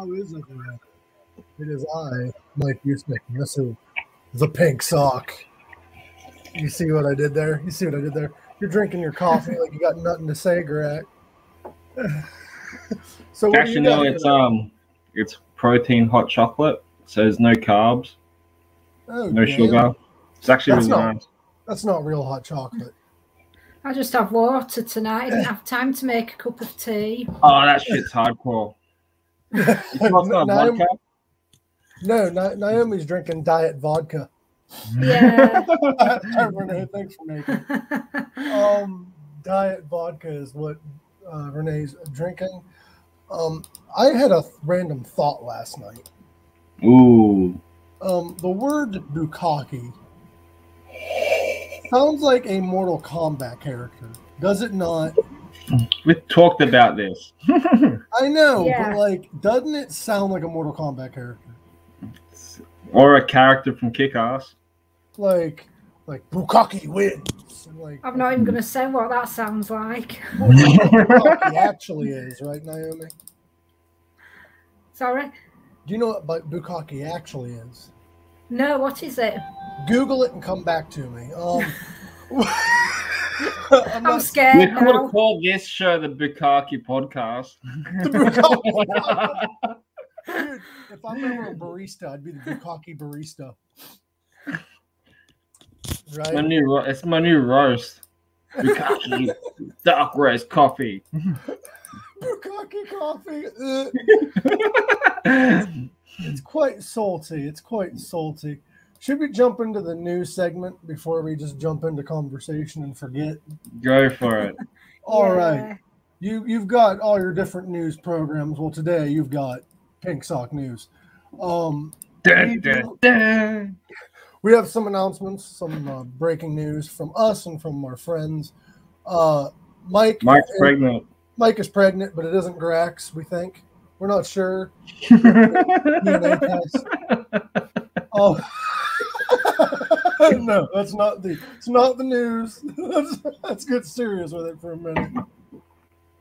Hello. How is everyone? It is I, Mike Usnick, and this is the pink sock. You see what I did there? You see what I did there? You're drinking your coffee like you got nothing to say, Greg. so Actually, you no, got it's today? um, it's protein hot chocolate. So there's no carbs, Oh, no damn. sugar. It's actually That's really not- nice. That's not real hot chocolate. I just have water tonight. I didn't have time to make a cup of tea. Oh, that shit's hardcore. It's not not Naomi- vodka. no, Na- Naomi's drinking diet vodka. Yeah. Renee, thanks for making. um, diet vodka is what uh, Renee's drinking. Um, I had a random thought last night. Ooh, Um, the word Bukaki sounds like a Mortal Kombat character, does it not? We talked about this. I know, Yeah. but like, doesn't it sound like a Mortal Kombat character? or a character from Kick-Ass. Like, like Bukaki wins. And, Like, I'm not even going to say what that sounds like. Bukaki actually is, right, Naomi? Sorry. Do you know what Bukaki actually is? No, what is it? Google it and come back to me. Um, I'm scared. I'm not- We scared could have now. called this show the Bukaki podcast. The Bukaki- Dude, if I'm ever a barista, I'd be the Bukaki barista. It's my Right? new, ro- it's my new roast. Bukaki dark roast coffee. Bukaki coffee. It's quite salty. It's quite salty. Should we jump into the news segment before we just jump into conversation and forget? Go for it. All right. Yeah. You you've got all your different news programs. Well, today you've got Pink Sock News. Um, Dun, dun, dun. we have some announcements, some uh, breaking news from us and from our friends. Uh, Mike, Mike's pregnant. Mike is pregnant, but it isn't Grax. We think we're not sure. DNA test. Oh. no, that's not the. It's not the news. let's, let's get serious with it for a minute.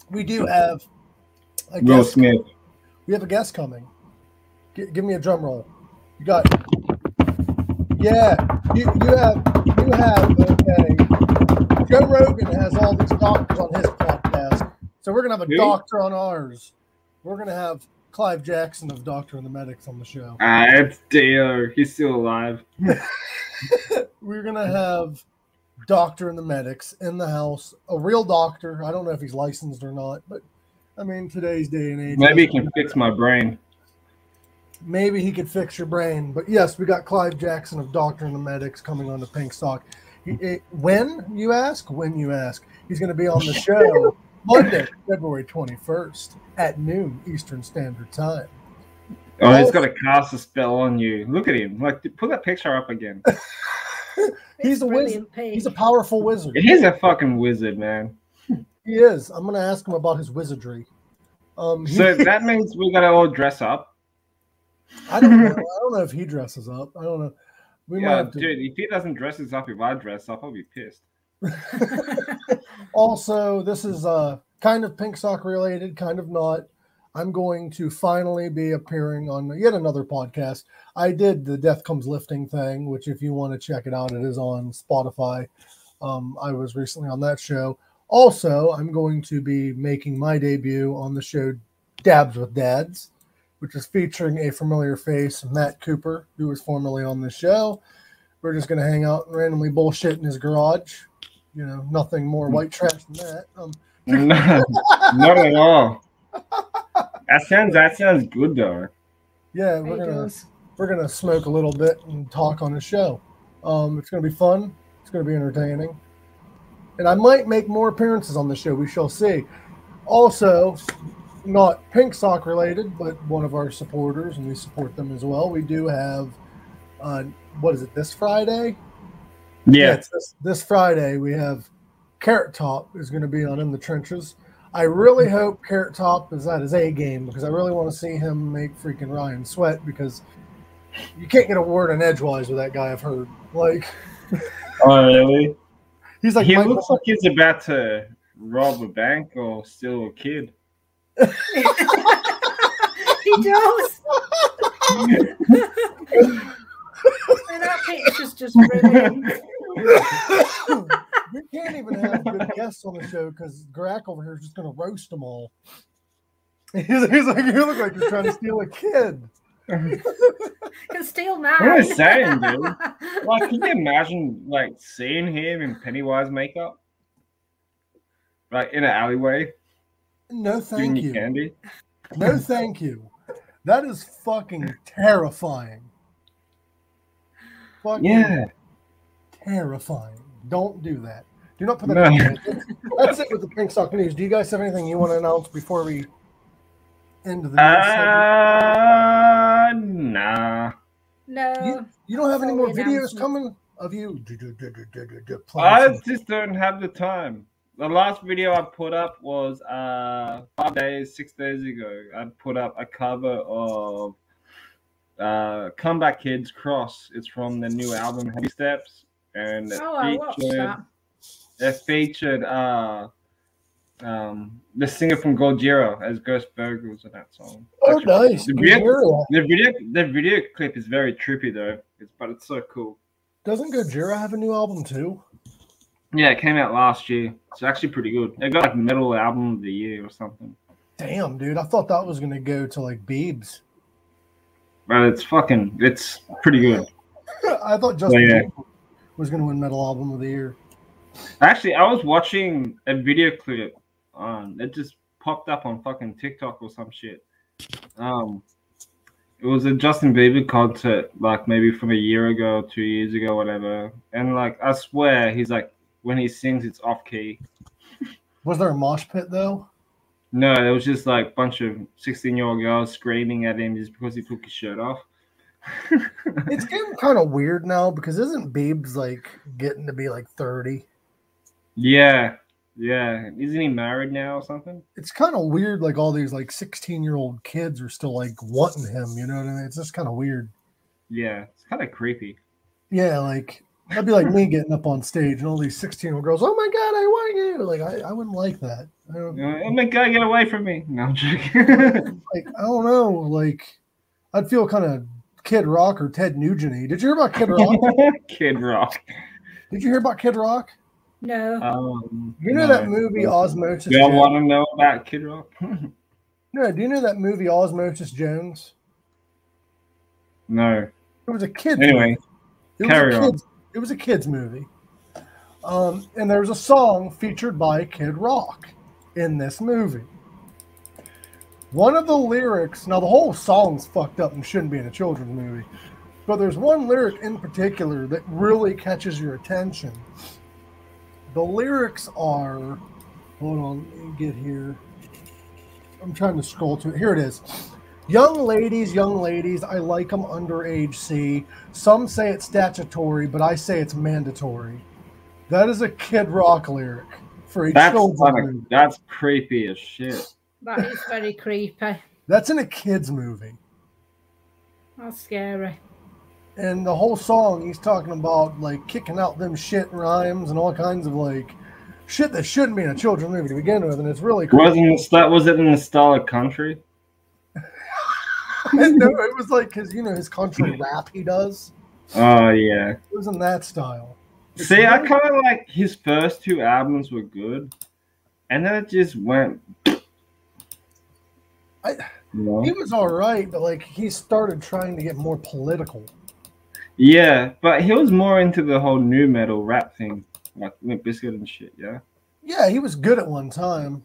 We do have. A Will guest, Smith. we have a guest coming. G- give me a drum roll. You got. Yeah, you, you have you have okay. Joe Rogan has all these doctors on his podcast, so we're gonna have a Who? doctor on ours. We're gonna have Clive Jackson of Doctor and the Medics on the show. Ah, it's Dio. He's still alive. We're gonna have Doctor and the Medics in the house, a real doctor. I don't know if he's licensed or not, but I mean today's day and age. Maybe he can fix my brain. maybe he could fix your brain. But yes, we got Clive Jackson of Doctor and the Medics coming on the Pink Sock. He, it- when you ask, when you ask, he's going to be on the show Monday, February twenty first at noon Eastern Standard Time. Oh, he's got to cast a spell on you. Look at him. Like, put that picture up again. He's It's a wizard. brilliant, He's a powerful wizard. He's a fucking wizard, man. He is. I'm going to ask him about his wizardry. Um, he- So that means we gotta all dress up. I don't know. I don't know if he dresses up. I don't know. We might Yeah, have to. dude. If he doesn't dress us up, if I dress up, I'll be pissed. Also, this is uh, kind of Pink Sock related, kind of not. I'm going to finally be appearing on yet another podcast. I did the Death Comes Lifting thing, which, if you want to check it out, it is on Spotify. Um, I was recently on that show. Also, I'm going to be making my debut on the show Dabs with Dads, which is featuring a familiar face, Matt Cooper, who was formerly on the show. We're just going to hang out and randomly bullshit in his garage. You know, nothing more white trash than that. Um, no, not at all. That sounds that sounds good though. yeah, we're gonna does. we're gonna smoke a little bit and talk on the show. Um, it's gonna be fun. It's gonna be entertaining, and I might make more appearances on the show. We shall see. Also, not Pink Sock related, but one of our supporters, and we support them as well. We do have, uh, what is it? This Friday? Yeah. it's this, this Friday we have Carrot Top is going to be on In the Trenches. I really hope Carrot Top is at his A game because I really want to see him make freaking Ryan sweat because you can't get a word in edgewise with that guy. I've heard like Oh really? he's like he Michael- looks like he's about to rob a bank or steal a kid. he does. and that picture's just brilliant. we can't even have good guests on the show because Grack over here is just going to roast them all. He's, he's like, you look like you're trying to steal a kid. Can steal mine. What am I saying, dude? Like, can you imagine like seeing him in Pennywise makeup, like in an alleyway, No, giving thank you you. candy? No, thank you. That is fucking terrifying. Fucking Yeah. Terrifying. Don't do that. Do not put that. No. in That's it with the Pink Sock News. Do you guys have anything you want to announce before we end the news? Uh, nah. No. You, you don't have any more videos coming of you? I just don't have the time. The last video I put up was uh five days, six days ago. I put up a cover of uh Comeback Kid's Cross. It's from the new album Heavy Steps, and it Oh, I featured that. it featured uh um the singer from Gojira as Ghost Burgles in that song. Oh, Actually, nice. The video, the video, the video clip is very trippy though. It's, but it's so cool. Doesn't Gojira have a new album too? Yeah, it came out last year. It's actually pretty good. It got like metal album of the year or something. Damn, dude. I thought that was gonna go to like Biebs. But it's fucking, it's pretty good. I thought Justin yeah. Was gonna win Metal Album of the Year. Actually, I was watching a video clip on it just popped up on fucking TikTok or some shit. Um, it was a Justin Bieber concert, like maybe from a year ago, two years ago, whatever. And like, I swear, he's like, when he sings, it's off key. Was there a mosh pit though? No, it was just like a bunch of 16 year old girls screaming at him just because he took his shirt off. It's getting kind of weird now because isn't Biebs like getting to be like 30? yeah, yeah. Isn't he married now or something? It's kind of weird, like all these like 16 year old kids are still like wanting him, you know what I mean? It's just kind of weird. Yeah, it's kind of creepy. Yeah, like that'd be like me getting up on stage and all these 16 year old girls, oh my god, I want you. Like I, I wouldn't like that. I don't Uh, oh my god, get away from me! No, I'm joking. like I don't know, like I'd feel kind of Kid Rock or Ted Nugent. Did you hear about Kid Rock? Kid Rock. Did you hear about Kid Rock? No. Um, You know no. that movie Osmosis Y'all want to know about Kid Rock? No, do you know that movie Osmosis Jones? no. It was a kid. Anyway, It Carry was a on. kids, It was a kids movie. Um, and there was a song featured by Kid Rock in this movie. One of the lyrics, now the whole song's fucked up and shouldn't be in a children's movie, but there's one lyric in particular that really catches your attention. The lyrics are, hold on, let me get here. I'm trying to scroll to it. Here it is. Young ladies, young ladies, I like them underage C. Some say it's statutory, but I say it's mandatory. That is a Kid Rock lyric for a that's movie. that's creepy as shit. That is very creepy. That's in a kids movie. That's scary. And the whole song, he's talking about like kicking out them shit rhymes and all kinds of like shit that shouldn't be in a children's movie to begin with. And it's really cool. Wasn't the st- was it in the style of country? no, it was like because you know, his country rap he does. Oh yeah. It was in that style. It's See, I kind of like his first two albums were good, and then it just went. I- You know? He was all right, but like he started trying to get more political. Yeah, but he was more into the whole nu metal rap thing, like Limp Bizkit and shit. Yeah. Yeah, he was good at one time.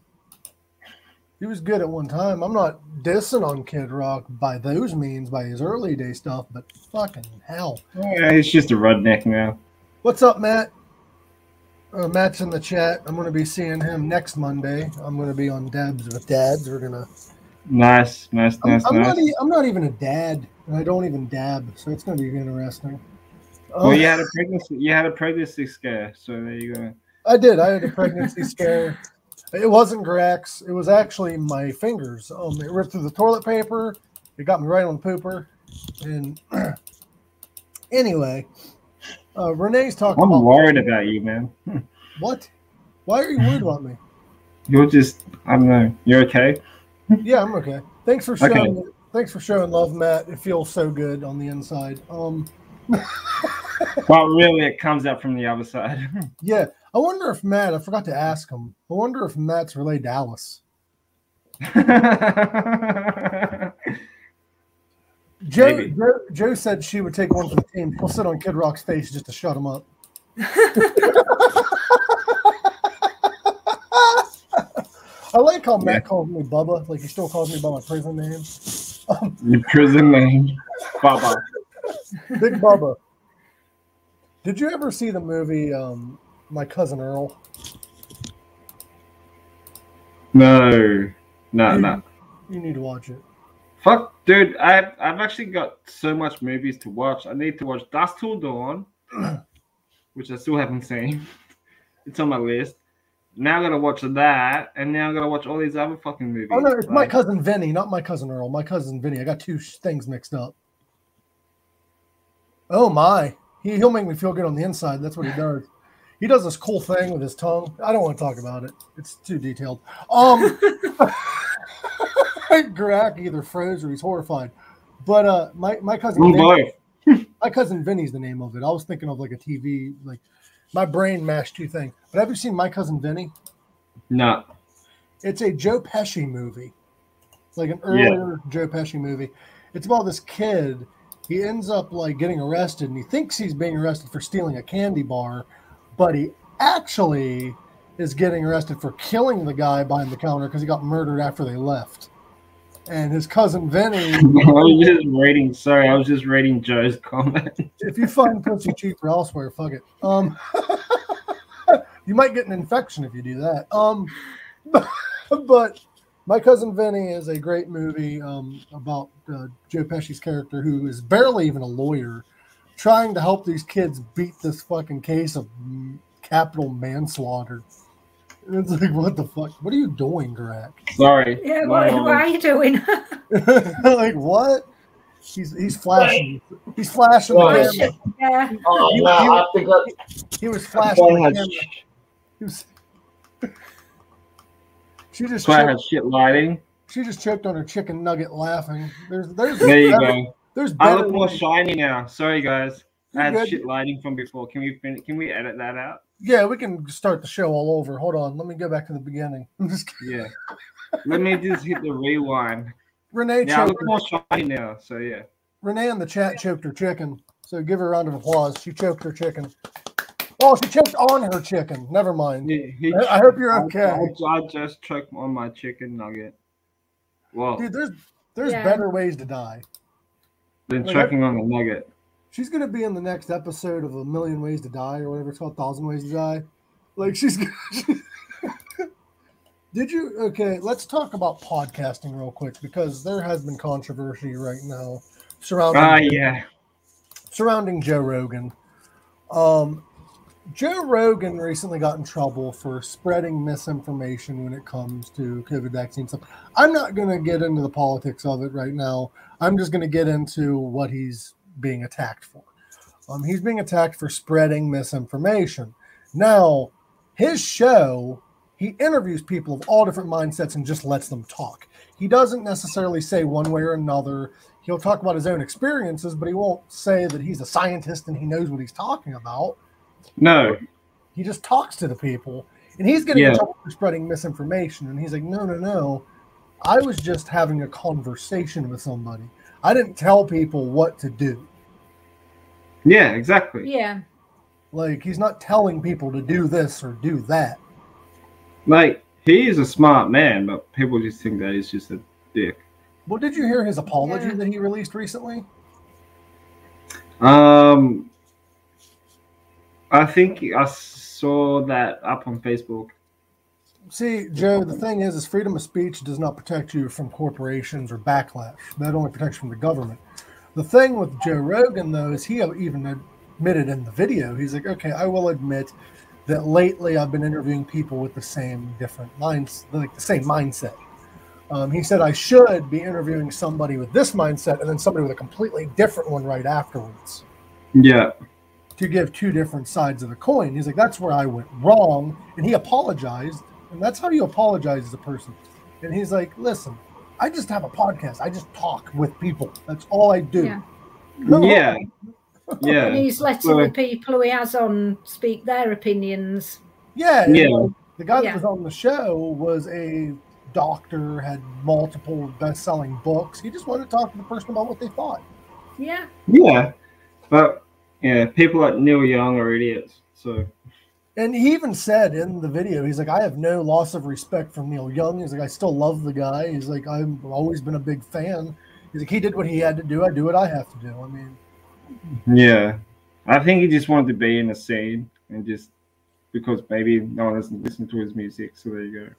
He was good at one time. I'm not dissing on Kid Rock by those means, by his early day stuff, but fucking hell. Yeah, he's just a redneck now. What's up, Matt? Uh, Matt's in the chat. I'm going to be seeing him next Monday. I'm going to be on Dabs with Dads. We're gonna. Nice, nice, I'm, nice, I'm nice. not. E- I'm not even a dad, and I don't even dab, so it's to be interesting. Well, Oh, you had a pregnancy. You had a pregnancy scare, so there you go. I did. I had a pregnancy scare. It wasn't Grax. It was actually my fingers. Um, it ripped through the toilet paper. It got me right on the pooper. And anyway, uh, Renee's talking I'm about worried about you, man. what? Why are you worried about me? You're just, I don't know. You're okay. Yeah, I'm okay. Thanks for Okay. showing. Thanks for showing love, Matt. It feels so good on the inside. Um, but really, it comes out from the other side. yeah, I wonder if Matt. I forgot to ask him. I wonder if Matt's related to Alice. Joe, Maybe. Joe, Joe said she would take one for the team. She'll sit on Kid Rock's face just to shut him up. I like how Matt Yeah. calls me Bubba. Like he still calls me by my prison name. Your prison name, Baba. Big Bubba. Did you ever see the movie um, My Cousin Earl? No, no, no. You need to watch it. Fuck, dude. I've I've actually got so much movies to watch. I need to watch Dusk Till Dawn, which I still haven't seen. It's on my list. Now I gotta watch that, and now I gotta watch all these other fucking movies. Oh no, it's my cousin Vinny, not my cousin Earl. My cousin Vinny. I got two sh- things mixed up. Oh my, he he'll make me feel good on the inside. That's what he does. He does this cool thing with his tongue. I don't want to talk about it. It's too detailed. Um, Grak either froze or he's horrified. But uh, my my cousin Vinny, my cousin Vinny's the name of it. I was thinking of like a TV. Like my brain mashed two things. But have you seen my cousin Vinny? No. It's a Joe Pesci movie. It's like an Yeah. earlier Joe Pesci movie. It's about this kid. He ends up like getting arrested and he thinks he's being arrested for stealing a candy bar, but he actually is getting arrested for killing the guy behind the counter because he got murdered after they left. And his cousin Vinny, I was just reading. Sorry, I was just reading Joe's comment. if you find pussy cheaper elsewhere, fuck it. Um, you might get an infection if you do that. Um, but my cousin Vinny is a great movie um, about uh, Joe Pesci's character, who is barely even a lawyer, trying to help these kids beat this fucking case of mm, capital manslaughter. And it's like, what the fuck? What are you doing, Grak? Sorry. Yeah, what, what are you doing? like what? He's he's flashing. He's flashing the camera. yeah. Oh, You- no, you- I think He was flashing the camera. He was. She just sorry, I had shit lighting. she just choked on her chicken nugget laughing. There's there's There you better, go. There's I look more shiny now. Sorry, guys. You're I had good. shit lighting from before. Can we fin- can we edit that out? Yeah, we can start the show all over. Hold on, let me go back to the beginning. I'm just kidding. Yeah. Let me just hit the rewind. Renee Yeah, I choked. look more shiny now. So yeah. Renee in the chat choked her chicken. So give her a round of applause. She choked her chicken. Oh, she choked on her chicken. Never mind. He- he- I- I hope you're okay. I, I just choked on my chicken nugget. Well, Dude, there's there's Yeah. better ways to die. than like, choking on a nugget. She's gonna be in the next episode of A Million Ways to Die or whatever it's called, Thousand Ways to Die. Like she's. Did you? Okay, let's talk about podcasting real quick because there has been controversy right now surrounding Ah, yeah. surrounding Joe Rogan. Um, Joe Rogan recently got in trouble for spreading misinformation when it comes to COVID vaccine stuff. I'm not going to get into the politics of it right now. I'm just going to get into what he's being attacked for. Um, he's being attacked for spreading misinformation. Now, his show, he interviews people of all different mindsets and just lets them talk. He doesn't necessarily say one way or another he'll talk about his own experiences, but he won't say that he's a scientist and he knows what he's talking about. No. He just talks to the people, and he's getting in Yeah. trouble for spreading misinformation. And he's like, "No, no, no, I was just having a conversation with somebody. I didn't tell people what to do. Yeah, exactly. Yeah. Like he's not telling people to do this or do that. Like he is a smart man, but people just think that he's just a dick. Well, did you hear his apology Yeah. that he released recently? Um, I think I saw that up on Facebook. See, Joe, the thing is, is freedom of speech does not protect you from corporations or backlash. That only protects you from the government. The thing with Joe Rogan, though, is he even admitted in the video, he's like, okay, I will admit that lately I've been interviewing people with the same different minds, like the same mindset. Um, he said I should be interviewing somebody with this mindset and then somebody with a completely different one right afterwards Yeah, to give two different sides of the coin. He's like, that's where I went wrong. And he apologized. And that's how you apologize as a person. And he's like, listen, I just have a podcast. I just talk with people. That's all I do. Yeah. Yeah. Yeah. And he's letting Well- the people who he has on speak their opinions. Yeah. and, Yeah. like, the guy that was on the show was a doctor, had multiple best-selling books. He just wanted to talk to the person about what they thought. Yeah. Yeah. But yeah, people like Neil Young are idiots. So And he even said in the video, he's like, I have no loss of respect for Neil Young. He's like, I still love the guy. He's like, I've always been a big fan. He's like, he did what he had to do. I do what I have to do. I mean, yeah. I think he just wanted to be in the scene and just because maybe no one doesn't listen to his music. So there you go.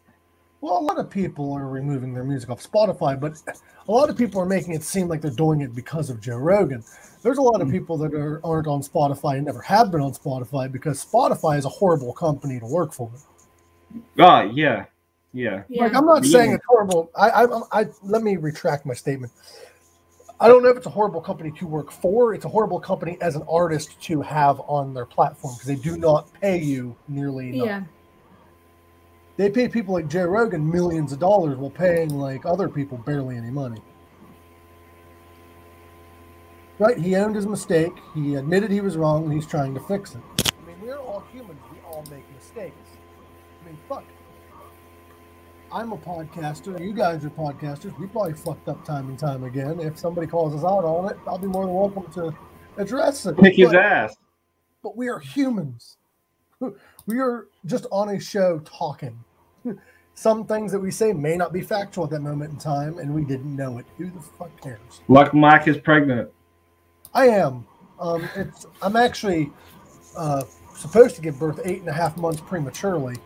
Well, a lot of people are removing their music off Spotify, but a lot of people are making it seem like they're doing it because of Joe Rogan. There's a lot of hmm. people that are, aren't on Spotify and never have been on Spotify because Spotify is a horrible company to work for. Oh yeah. Yeah. Yeah. Like I'm not Yeah. saying it's horrible. I, I, I let me retract my statement. I don't know if it's a horrible company to work for. It's a horrible company as an artist to have on their platform because they do not pay you nearly enough. yeah. They pay people like Joe Rogan millions of dollars while paying like other people barely any money. Right? He owned his mistake. He admitted he was wrong and he's trying to fix it. I mean, we're all humans. We all make mistakes. I mean, fuck. I'm a podcaster. You guys are podcasters. We probably fucked up time and time again. If somebody calls us out on it, I'll be more than welcome to address it. Kick his ass. but we are humans. We are just on a show talking. Some things that we say may not be factual at that moment in time, and we didn't know it. Who the fuck cares? Like Mike is pregnant. I am. Um, it's. I'm actually uh, supposed to give birth eight and a half months prematurely.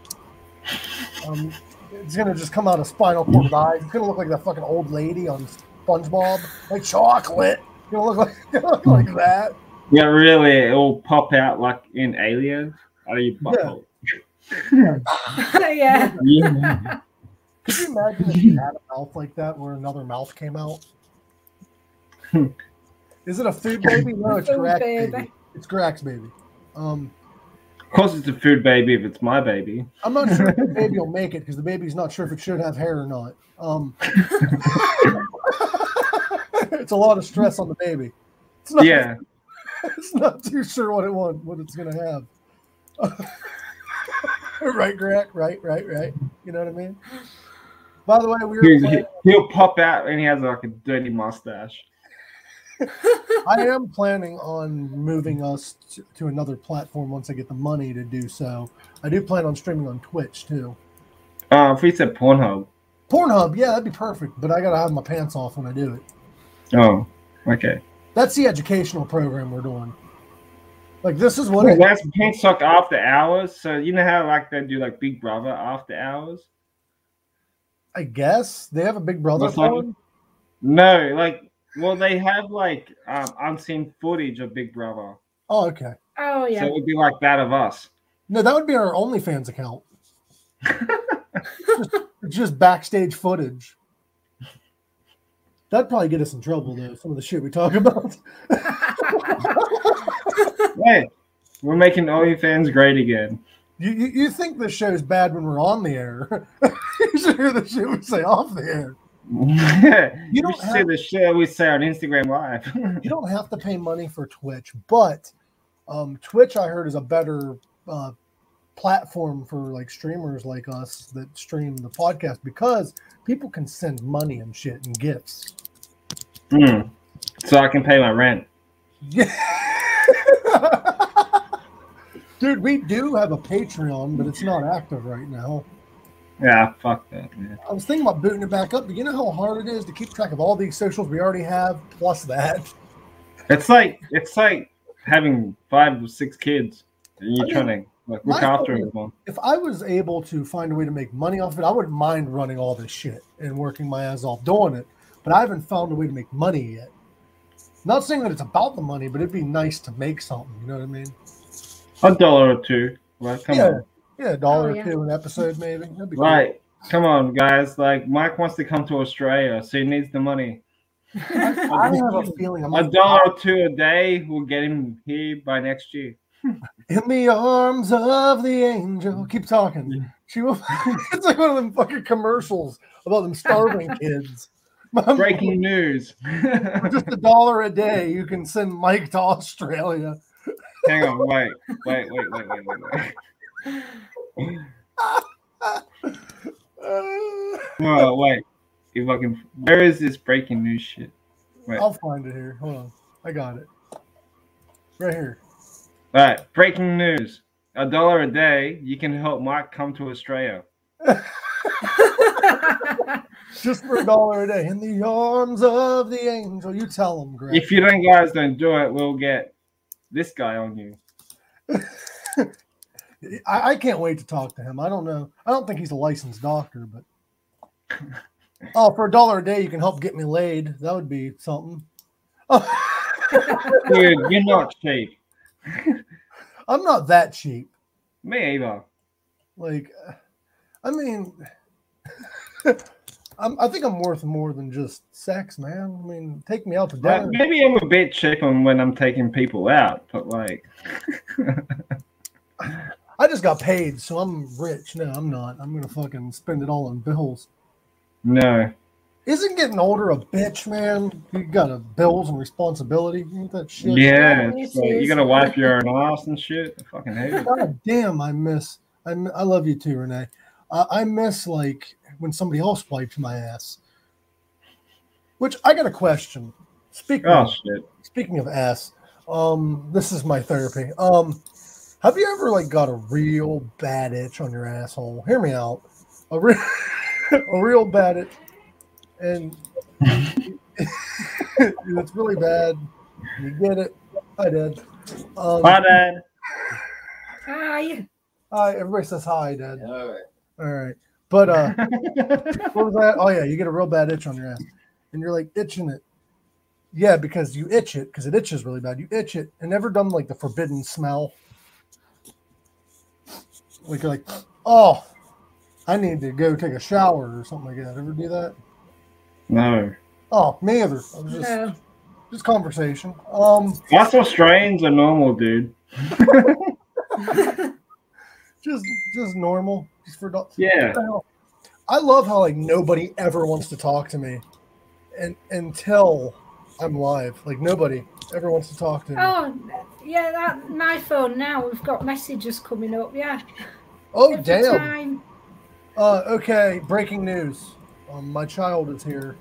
Um, it's gonna just come out of spinal cord eyes. It's gonna look like that fucking old lady on SpongeBob, like chocolate. It's gonna look like, gonna look like that. Yeah, really, it'll pop out like in Alien of your butthole. yeah. Yeah. Could you imagine if you had a mouth like that where another mouth came out? Is it a food baby? No, it's Food Grax baby. baby. It's Grax baby. Um, Of course, it's a food baby if it's my baby. I'm not sure if the baby will make it because the baby's not sure if it should have hair or not. Um, it's a lot of stress on the baby. It's not, Yeah. it's not too sure what it want, what it's gonna have. right, Grax. Right, right, right. You know what I mean? By the way, we were. He'll, planning- he'll pop out and he has like a dirty mustache. I am planning on moving us to, to another platform once I get the money to do so. I do plan on streaming on Twitch too. Uh, if we said Pornhub. Pornhub, yeah, that'd be perfect, but I gotta have my pants off when I do it. Oh, okay. That's the educational program we're doing. Like this is what Well, it, that's Pink Sock after hours. So you know how like they do like Big Brother after hours? I guess they have a Big Brother What's that? phone. No, like well they have like um, unseen footage of Big Brother. Oh, okay. Oh yeah. So it would be like that of us. No, that would be our OnlyFans account. just, just backstage footage. That'd probably get us in trouble though. Some of the shit we talk about. Hey, we're making OnlyFans great again. You, you, you think the show's bad when we're on the air. you should hear the shit we say off the air. you You don't see the shit we say on Instagram Live. You don't have to pay money for Twitch, but um, Twitch, I heard, is a better uh, platform for like streamers like us that stream the podcast because people can send money and shit and gifts. Hmm. So I can pay my rent. Yeah. Dude, we do have a Patreon, but it's not active right now. Yeah, fuck that, man. I was thinking about booting it back up, but you know how hard it is to keep track of all these socials we already have, plus that. It's like it's like having five or six kids and you're I mean, trying to like look after is- If I was able to find a way to make money off of it, I wouldn't mind running all this shit and working my ass off doing it. But I haven't found a way to make money yet. Not saying that it's about the money, but it'd be nice to make something. You know what I mean? A dollar or two. Like, come yeah, on. yeah, a dollar Oh, or two an episode, maybe. That'd be cool. Right. Come on, guys. Like Mike wants to come to Australia, so he needs the money. I have a feeling I'm A dollar or two a day will get him here by next year. in the arms of the angel. Keep talking. She will. it's like one of them fucking commercials about them starving kids. Breaking news. For just a dollar a day, you can send Mike to Australia. Hang on, wait, wait, wait, wait, wait, wait, wait. No, wait. If I can, where is this breaking news shit? Wait. I'll find it here. Hold on. I got it. Right here. All right, breaking news. A dollar a day, you can help Mike come to Australia. Just for a dollar a day. In the arms of the angel. You tell him, Greg. If you don't guys don't do it, we'll get this guy on you. I, I can't wait to talk to him. I don't know. I don't think he's a licensed doctor, but oh, for a dollar a day, you can help get me laid. That would be something. Dude, you're not cheap. I'm not that cheap. Me either. Like, I mean, I'm, I think I'm worth more than just sex, man. I mean, take me out to Like, dinner. maybe I'm a bit cheap on when I'm taking people out, but like, I just got paid, so I'm rich. No, I'm not. I'm gonna fucking spend it all on bills. no. Isn't getting older a bitch, man? You got a bills and responsibility. Ain't that shit? Yeah, it so you gotta wipe your own ass and shit. I fucking hate it. God damn, I miss. I, I love you too, Renee. Uh, I miss like when somebody else wiped my ass. Which I got a question. Speaking Oh of, shit. speaking of ass, um, this is my therapy. Um, have you ever like got a real bad itch on your asshole? Hear me out. A real, a real bad itch, and it's really bad. You get it. Hi, Dad. Um, Bye, Dad. Hi. Hi, everybody says hi, Dad. All right. All right. But uh what was that? Oh yeah, you get a real bad itch on your ass. And you're like itching it. Yeah, because you itch it, because it itches really bad. You itch it and never done like the forbidden smell. Like you're like, oh, I need to go take a shower or something like that. Ever do that? no. Oh, me either. I was just No. just conversation. Um Us Australians are normal, dude. just just normal. Just for dogs. Yeah. What the hell? I love how like nobody ever wants to talk to me, and until I'm live, like nobody ever wants to talk to me. Oh, yeah, that my phone now. We've got messages coming up. Yeah. Oh Every damn! time. Uh, okay, breaking news. Um, my child is here,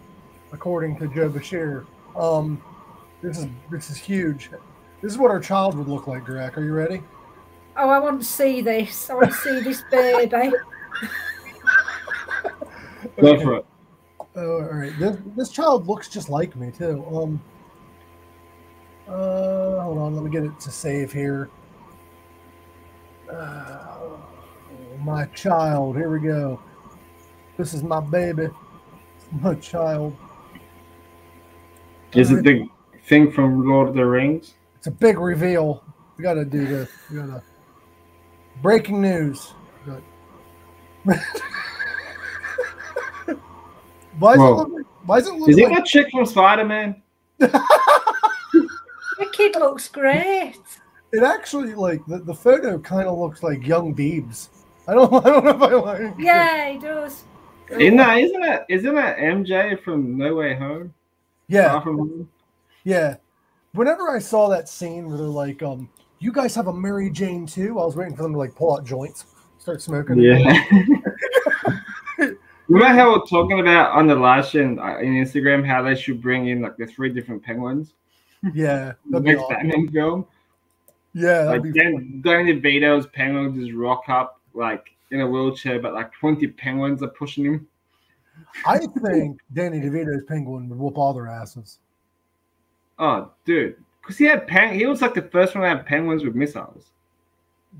according to Joe Bashir. Um, this is this is huge. This is what our child would look like, Greg. Are you ready? Oh, I want to see this. I want to see this baby. Go for it. Oh, all right. This, this child looks just like me too. Um. Uh, hold on. Let me get it to save here. Uh, my child. Here we go. This is my baby. My child. Is it the thing from Lord of the Rings? It's a big reveal. We got to do this. We got to. Breaking news. Good. why, is it look, like- why does it look Is it like that chick from Spider Man? The kid looks great. It actually like the, the photo kind of looks like young Beebs. I don't I don't know if I like. it. Yeah, he does. Isn't that isn't that isn't that MJ from No Way Home? Yeah, from home? yeah. Whenever I saw that scene where they're like, um, "You guys have a Mary Jane too," I was waiting for them to like pull out joints, start smoking. Yeah. Remember how we we're talking about on the last show in, uh, in Instagram how they should bring in like the three different penguins? yeah, The next awesome. Batman film. yeah, Like Dan, Danny DeVito's penguin just rock up like in a wheelchair, but like twenty penguins are pushing him. I think Danny DeVito's penguin would whoop all their asses. Oh, dude, because he had pen. He was like the first one to have penguins with missiles.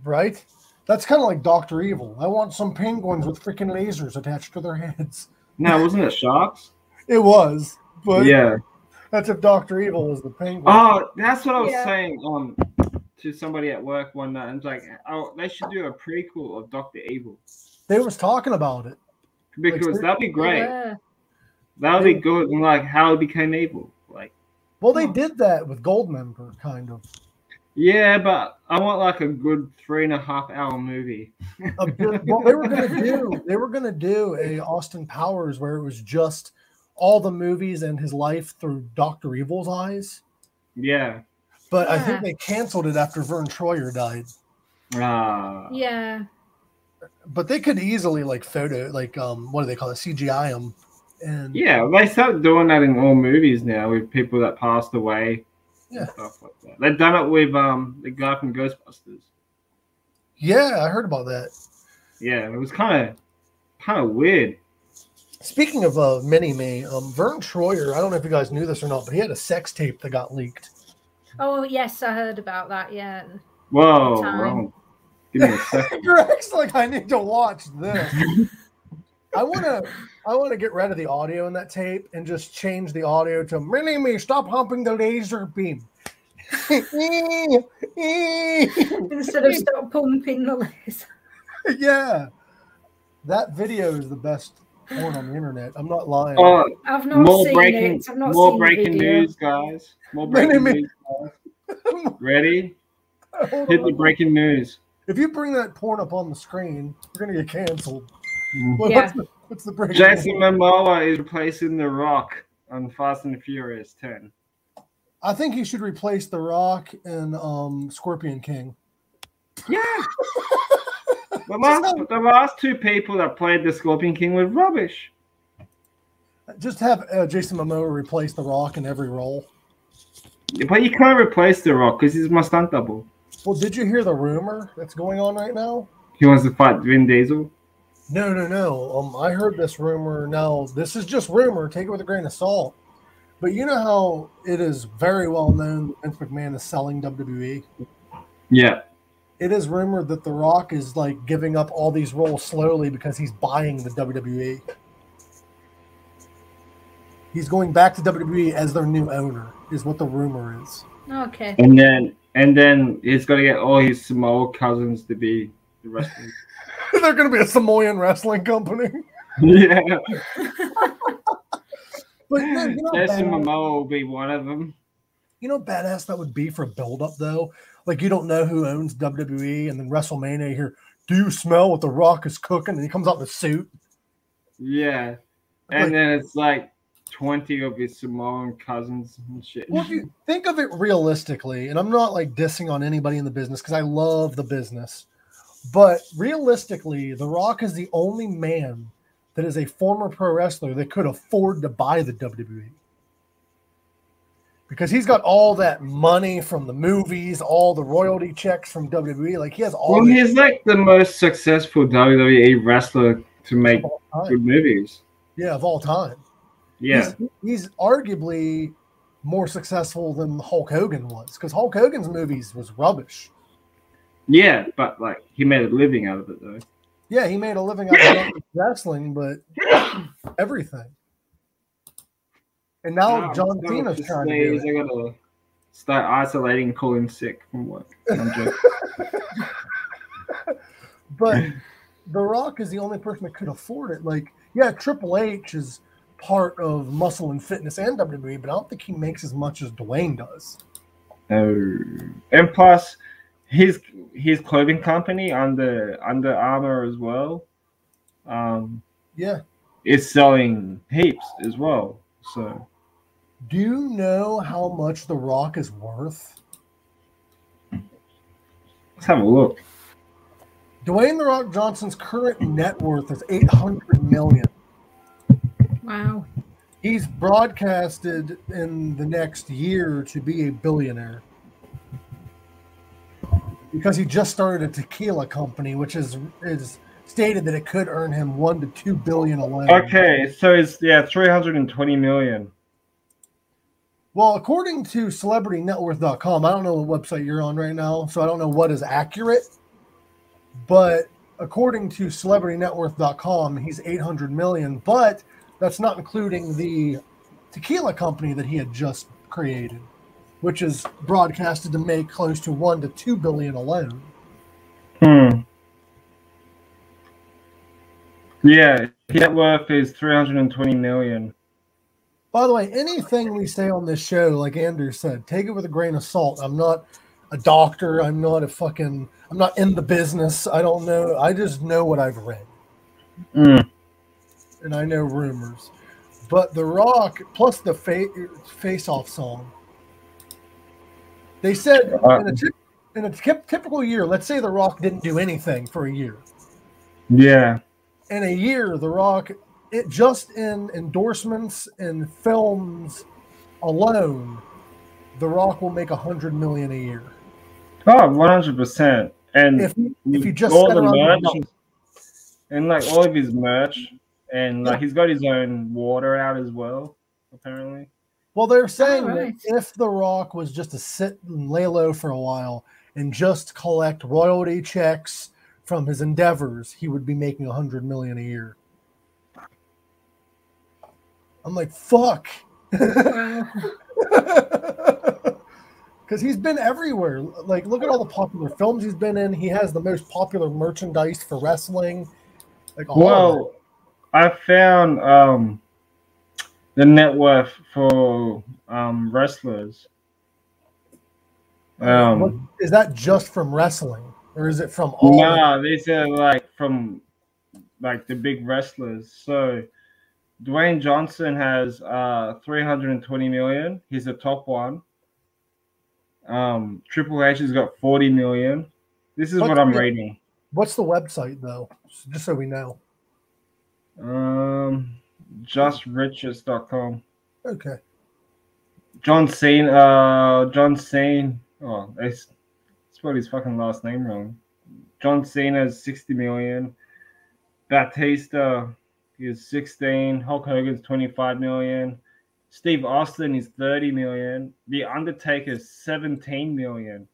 Right? That's kind of like Doctor Evil. I want some penguins with freaking lasers attached to their heads. No, wasn't it sharks? It was, but yeah. that's if Doctor Evil was the penguin. Oh, that's what I was Yeah. saying um to somebody at work one night. I was like, oh, they should do a prequel of Doctor Evil They was talking about it. because that'd be great. Yeah. That would be good. And like how it became evil. Like, Well, they did that with Goldmember, kind of. yeah, but I want like a good three and a half hour movie. A bit- well, they were gonna do they were gonna do a Austin Powers where it was just all the movies and his life through Doctor Evil's eyes. Yeah. But I think they canceled it after Vern Troyer died. Ah. Yeah. But they could easily like photo, like um, what do they call it, CGI them, and Yeah, they start doing that in all movies now with people that passed away. Yeah. Stuff like that. They've done it with um the guy from Ghostbusters. yeah, I heard about that. Yeah, it was kind of kind of weird. Speaking of uh, mini me, um, Vern Troyer, I don't know if you guys knew this or not, but he had a sex tape that got leaked. Oh yes, I heard about that. Yeah. Whoa, wrong. Give me a second. Greg's like, I need to watch this. I want to, I want to get rid of the audio in that tape and just change the audio to "Mini me, stop humping the laser beam." Instead of stop pumping the laser. yeah, that video is the best porn on the internet. I'm not lying. Oh, I've not more seen breaking, it. I've not more seen breaking the video. news, guys. More breaking Mini-me. news, guys. Ready? Hit the breaking news. If you bring that porn up on the screen, you're gonna get canceled. Yeah. What's the, what's the breaking Jason news? Momoa is replacing The Rock on Fast and Furious 10. I think he should replace The Rock and um, Scorpion King. Yeah. the, last, the last two people that played the Scorpion King were rubbish. Just have uh, Jason Momoa replace The Rock in every role. But you can't replace The Rock because he's my stunt double. Well, did you hear the rumor that's going on right now? He wants to fight Vin Diesel. No, no, no. Um, I heard this rumor. Now, this is just rumor. Take it with a grain of salt. But you know how it is very well known that Vince McMahon is selling WWE. Yeah. It is rumored that The Rock is like giving up all these roles slowly because he's buying the WWE. He's going back to WWE as their new owner, is what the rumor is. Okay. And then and then he's gonna get all his small cousins to be the wrestlers. They're going to be a Samoan wrestling company. yeah. But no, you know, Jason Momoa will be one of them. you know, badass that would be for a build-up though. Like you don't know who owns WWE, and then WrestleMania here. Do you smell what The Rock is cooking? And he comes out in a suit. Yeah. Like- And then it's like 20 of his Samoan cousins and shit. Well, if you think of it realistically, and I'm not like dissing on anybody in the business because I love the business, but realistically, The Rock is the only man that is a former pro wrestler that could afford to buy the WWE. Because he's got all that money from the movies, all the royalty checks from WWE. Like he has all Well, he's like the most successful WWE wrestler to make of all time. good movies. Yeah, of all time. Yeah. He's, he's arguably more successful than Hulk Hogan was because Hulk Hogan's movies was rubbish. Yeah, but like he made a living out of it though. Yeah, he made a living out of wrestling, but everything. And now Nah, John Cena's trying to do. I gotta start isolating, calling sick from work. But The Rock is the only person that could afford it. Like, yeah, Triple H is part of Muscle and Fitness and WWE, but I don't think he makes as much as Dwayne does. Oh. And plus, his his clothing company under Under Armour as well, um, Yeah. is selling heaps as well. So Do you know how much The Rock is worth? let's have a look. Dwayne The Rock Johnson's current net worth is 800 million. Wow. He's broadcasted in the next year to be a billionaire because he just started a tequila company, which is is stated that it could earn him one to two billion alone. Okay, so it's yeah, three hundred and twenty million. Well, according to CelebrityNetWorth.com, I don't know what website you're on right now, so I don't know what is accurate. But according to CelebrityNetWorth.com, he's 800 million, but that's not including the tequila company that he had just created, which is broadcasted to make close to one to two billion alone. Hmm. Yeah, net worth is three hundred and twenty million. By the way, anything we say on this show, like Andrew said, take it with a grain of salt. I'm not a doctor. I'm not a fucking. I'm not in the business. I don't know. I just know what I've read, Mm. and I know rumors. But The Rock plus the fa- face off song. They said Uh, in a, in a typical year, let's say The Rock didn't do anything for a year. Yeah. In a year, The Rock, it just in endorsements and films alone, The Rock will make a hundred million a year. Oh, one hundred percent. And If if you just all the merch and like all of his merch, and like Yeah. he's got his own water out as well, apparently. Well, they're saying right. that if The Rock was just to sit and lay low for a while and just collect royalty checks from his endeavors, he would be making a hundred million a year. I'm like, fuck. Because he's been everywhere. Like, look at all the popular films he's been in. He has the most popular merchandise for wrestling. Like, all. Well, I found um the net worth for um wrestlers. Um is that just from wrestling, or is it from all? Nah, these are like from like the big wrestlers. So Dwayne Johnson has uh 320 million. He's the top one. Um Triple H has got 40 million. This is What's what I'm the- reading. What's the website though? Just so we know. Um justriches.com. Okay. John Cena uh John Cena oh I spelled his fucking last name wrong. John Cena is 60 million. Batista is 16. Hulk Hogan's 25 million. Steve Austin is 30 million. The Undertaker is 17 million.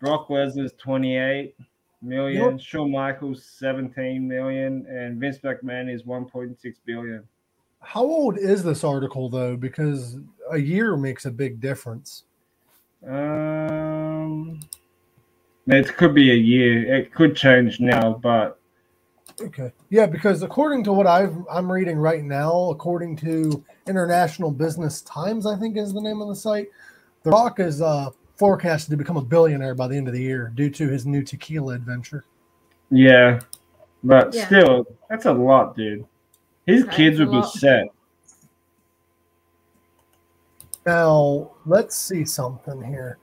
Brock Lesnar's 28 million. Yep. Shawn Michaels 17 million. And Vince McMahon is 1.6 billion. How old is this article though? Because a year makes a big difference. Um, it could be a year. It could change now, but Okay. Yeah, because according to what I've I'm reading right now, according to International Business Times, I think is the name of the site, The Rock is uh, forecasted to become a billionaire by the end of the year due to his new tequila adventure. yeah, but Yeah. still, that's a lot, dude. His That kids is a would be set. Now, let's see something here.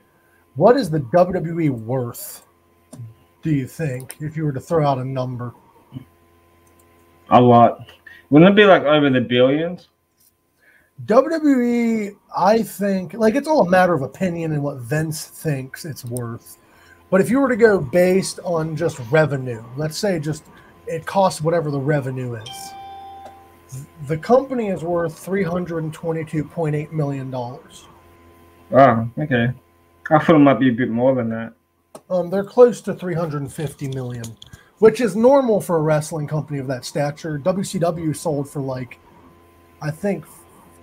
What is the WWE worth? Do you think if you were to throw out a number? A lot. Wouldn't it be like over the billions? WWE, I think, like it's all a matter of opinion and what Vince thinks it's worth. But if you were to go based on just revenue, let's say just it costs whatever the revenue is, the company is worth $322.8 million. Oh, okay. I thought it might be a bit more than that. Um, they're close to 350 million, which is normal for a wrestling company of that stature. WCW sold for like, I think,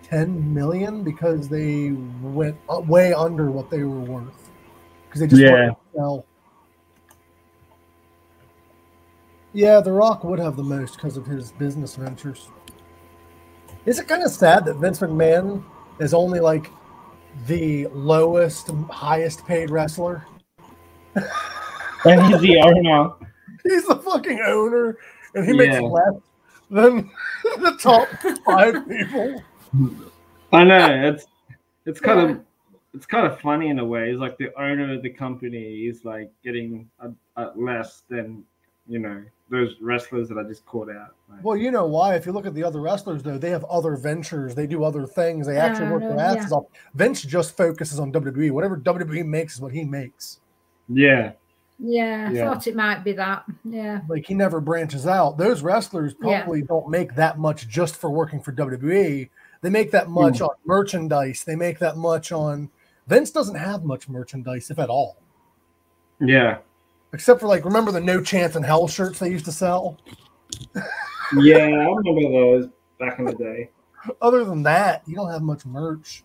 10 million because they went way under what they were worth because they just Yeah. to sell. Yeah, The Rock would have the most because of his business ventures. Is it kind of sad that Vince McMahon is only like the lowest, highest paid wrestler? And he's the owner. He's the fucking owner, and he makes less than the top five people. I know it's it's kind of it's kind of funny in a way. It's like the owner of the company is like getting a, a less than you know those wrestlers that I just called out. Like, Well, you know why? If you look at the other wrestlers, though, they have other ventures. They do other things. They actually Yeah, work their yeah. asses off. Vince just focuses on WWE. Whatever WWE makes is what he makes. yeah, Yeah, I Yeah. thought it might be that. Yeah. Like he never branches out. Those wrestlers Yeah. probably don't make that much just for working for WWE. They make that much on merchandise. They make that much on. Vince doesn't have much merchandise, if at all. yeah, Except for like, remember the No Chance in Hell shirts they used to sell? yeah. I remember those back in the day. Other than that, you don't have much merch.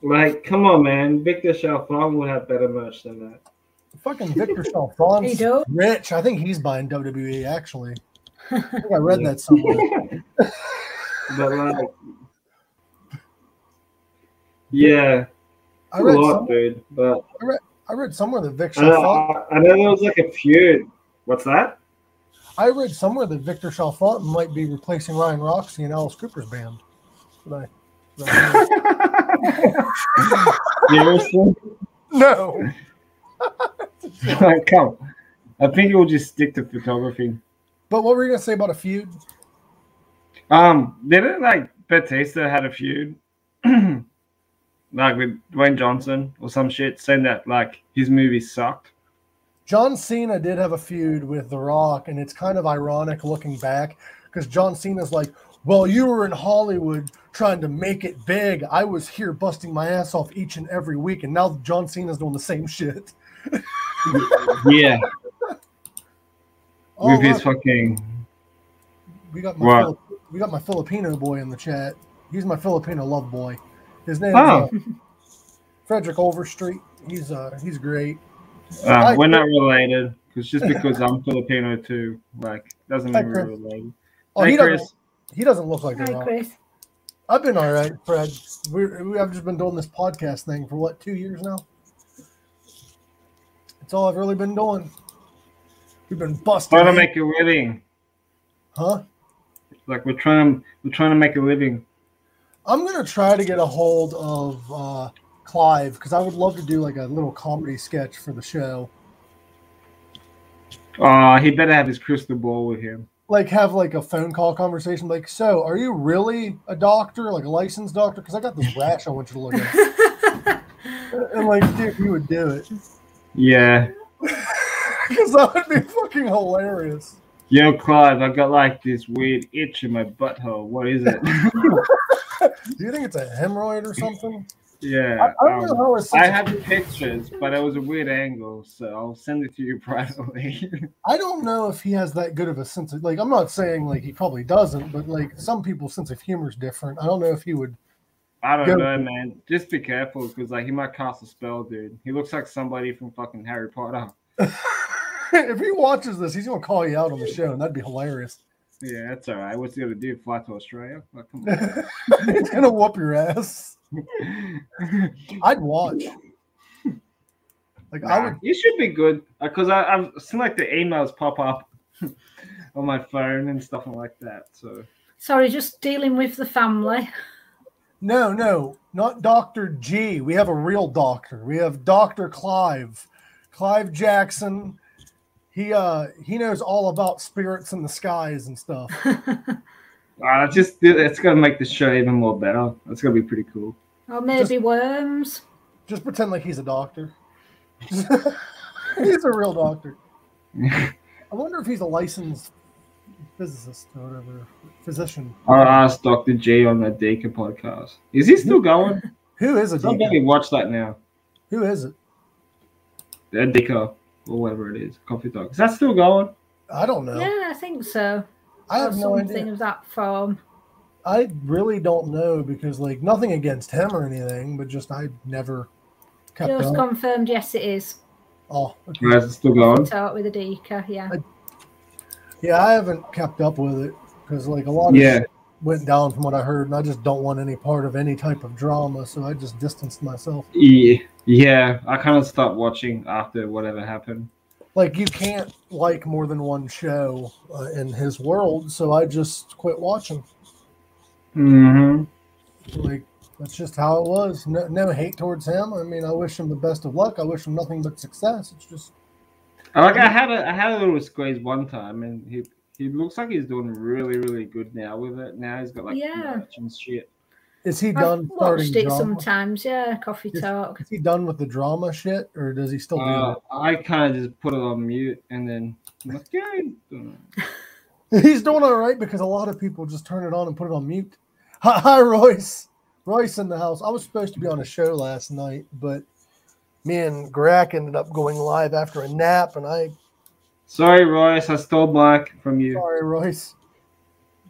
Like, come on, man. Victor Chalfon would have better merch than that. Fucking Victor He Chalfon's do? rich. I think he's buying WWE actually. I think I read that somewhere. But like, yeah, I a read, lot, some, dude. But I read I read somewhere that Victor. I know. I, know there was like a feud. What's that? I read somewhere that Victor Chalfont might be replacing Ryan Roxie in Alice Cooper's band. But I, Seriously? no. Come. I think it will just stick to photography. But what were you gonna say about a feud? Um, didn't like Batista had a feud, like with Dwayne Johnson or some shit, saying that like his movie sucked. John Cena did have a feud with The Rock, and it's kind of ironic looking back because John Cena's like, Well, you were in Hollywood trying to make it big. I was here busting my ass off each and every week, and now John Cena's doing the same shit. Yeah, Oh, with his fucking we got my? Filip- we got my Filipino boy in the chat. He's my Filipino love boy. His name Oh. uh, Frederick Overstreet. He's uh he's great. uh, we're not related because just because I'm Filipino too, like doesn't Hi, mean we're Chris. related. Oh, Hey, he doesn't he doesn't look like The Hi, Chris. I've been all right, Fred. We're, we have just been doing this podcast thing for what two years now. It's all I've really been doing. We've been busting. Trying to make a living. huh? Like we're trying to we're trying to make a living. I'm gonna try to get a hold of uh, Clive because I would love to do like a little comedy sketch for the show. Uh he better have his crystal ball with him. Like have like a phone call conversation. Like, so are you really a doctor, like a licensed doctor? Because I got this rash I want you to look at. and like, see if you would do it. Yeah. Because that would be fucking hilarious. Yo, Clive, I got like this weird itch in my butthole. What is it? Do you think it's a hemorrhoid or something? yeah. I, I don't know um, how it's. I have the pictures, but it was a weird angle, so I'll send it to you privately. I don't know if he has that good of a sense of like. I'm not saying like he probably doesn't, but like some people's sense of humor is different. I don't know if he would. I don't know, man. Just be careful, because like he might cast a spell, dude. He looks like somebody from fucking Harry Potter. if he watches this, he's gonna call you out on the show, and that'd be hilarious. Yeah, that's all right. What's he gonna do? Fly to Australia? Like, come on. he's gonna whoop your ass. I'd watch. Like I would. It should be good uh, because I I've seen like the emails pop up on my phone and stuff like that. So Sorry, just dealing with the family. No, no, not Doctor G. We have a real doctor. We have Doctor Clive, Clive Jackson. He uh he knows all about spirits in the skies and stuff. uh, just it's gonna make the show even more better. That's gonna be pretty cool. Or maybe worms. Just pretend like he's a doctor. he's a real doctor. I wonder if he's a licensed physicist or whatever, physician. I'll ask Dr. J on the Deka podcast. Is he still going? Who is it? Somebody watch that now. Who is it? The Deka or whatever it is. Coffee Talk. Is that still going? I don't know. Yeah, I think so. I Or have no something idea. of that form. I really don't know because like nothing against him or anything, but just I never kept Just up. confirmed, yes, it is. Oh, okay. Or is it still going? Talk with Adika, yeah. yeah, I haven't kept up with it because like a lot of Yeah. shit went down from what I heard, and I just don't want any part of any type of drama, so I just distanced myself. Yeah, yeah. I kind of stopped watching after whatever happened. Like you can't like more than one show uh, in his world, so I just quit watching. Mm-hmm. Like that's just how it was. No, no hate towards him. I mean, I wish him the best of luck. I wish him nothing but success. It's just Like I had a I had a little squeeze one time, and he he looks like he's doing really really good now with it. Now he's got like Yeah. merch and shit. is he I've done watched it drama? sometimes, yeah. Coffee Yes. talk. Is he done with the drama shit, or does he still do Uh, I kind of just put it on mute, and then I'm like, yeah, he's doing He's doing all right because a lot of people just turn it on and put it on mute. Hi, hi, Royce. Royce in the house. I was supposed to be on a show last night, but me and Grack ended up going live after a nap, and I Sorry, Royce, I stole Mike from you. sorry, Royce.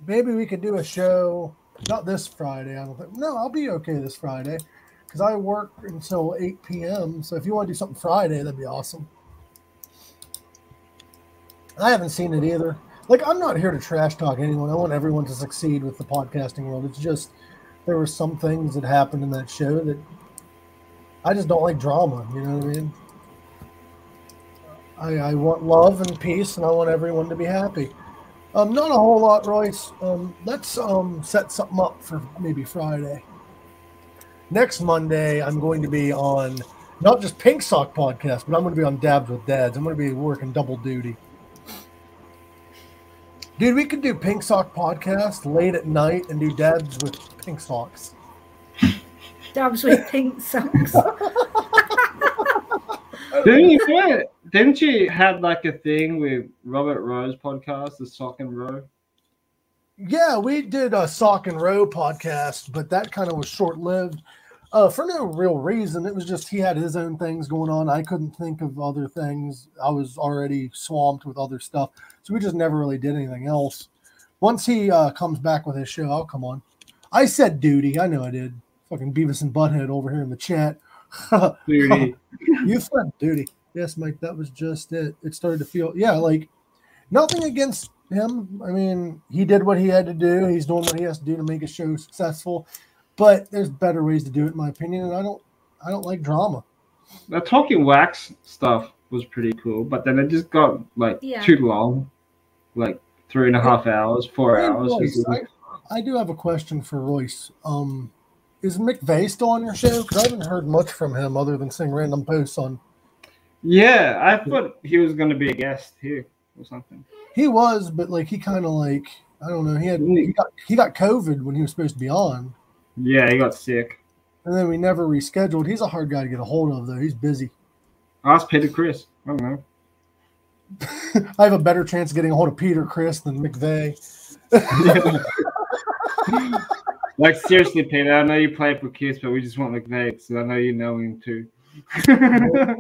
Maybe we could do a show. Not this Friday. I don't think. No, I'll be okay this Friday because I work until 8 p.m. So if you want to do something Friday, that'd be awesome. I haven't seen it either. Like, I'm not here to trash talk anyone. I want everyone to succeed with the podcasting world. It's just there were some things that happened in that show that I just don't like drama. You know what I mean? I, I want love and peace, and I want everyone to be happy. Um, not a whole lot, Royce. Um, let's um, set something up for maybe Friday. Next Monday, I'm going to be on not just Pink Sock podcast, but I'm going to be on Dabs with Dads. I'm going to be working double duty. Dude, we could do Pink Sock podcast late at night and do Dabs with Pink Socks. Dabs with pink socks. Didn't you didn't you have like a thing with Robert Rowe's podcast, the Sock and Row? Yeah, we did a Sock and Row podcast, but that kind of was short lived. Uh, for no real reason. It was just he had his own things going on. I couldn't think of other things. I was already swamped with other stuff. So we just never really did anything else. Once he uh, comes back with his show, I'll come on. I said duty. I know I did. Fucking Beavis and Butthead over here in the chat. Duty. you said duty. Yes, Mike, that was just it. It started to feel, yeah, like nothing against him. I mean, he did what he had to do. He's doing what he has to do to make a show successful. But there's better ways to do it, in my opinion. And I don't, I don't like drama. The talking wax stuff was pretty cool, but then it just got like Yeah. too long, like three and a half hours, four Hey, hours. Royce, I, I do have a question for Royce. Um, is McVeigh still on your show? Because I haven't heard much from him other than seeing random posts on. Yeah, I thought he was going to be a guest here or something. He was, but like he kind of like I don't know. He had he got he got COVID when he was supposed to be on, Yeah, he got sick. and then we never rescheduled. He's a hard guy to get a hold of, though. He's busy. I Ask Peter Criss. I don't know. I have a better chance of getting a hold of Peter Criss than McVeigh. Like seriously, Peter, I know you play for Kiss, but we just want McVeigh, so I know you know him too.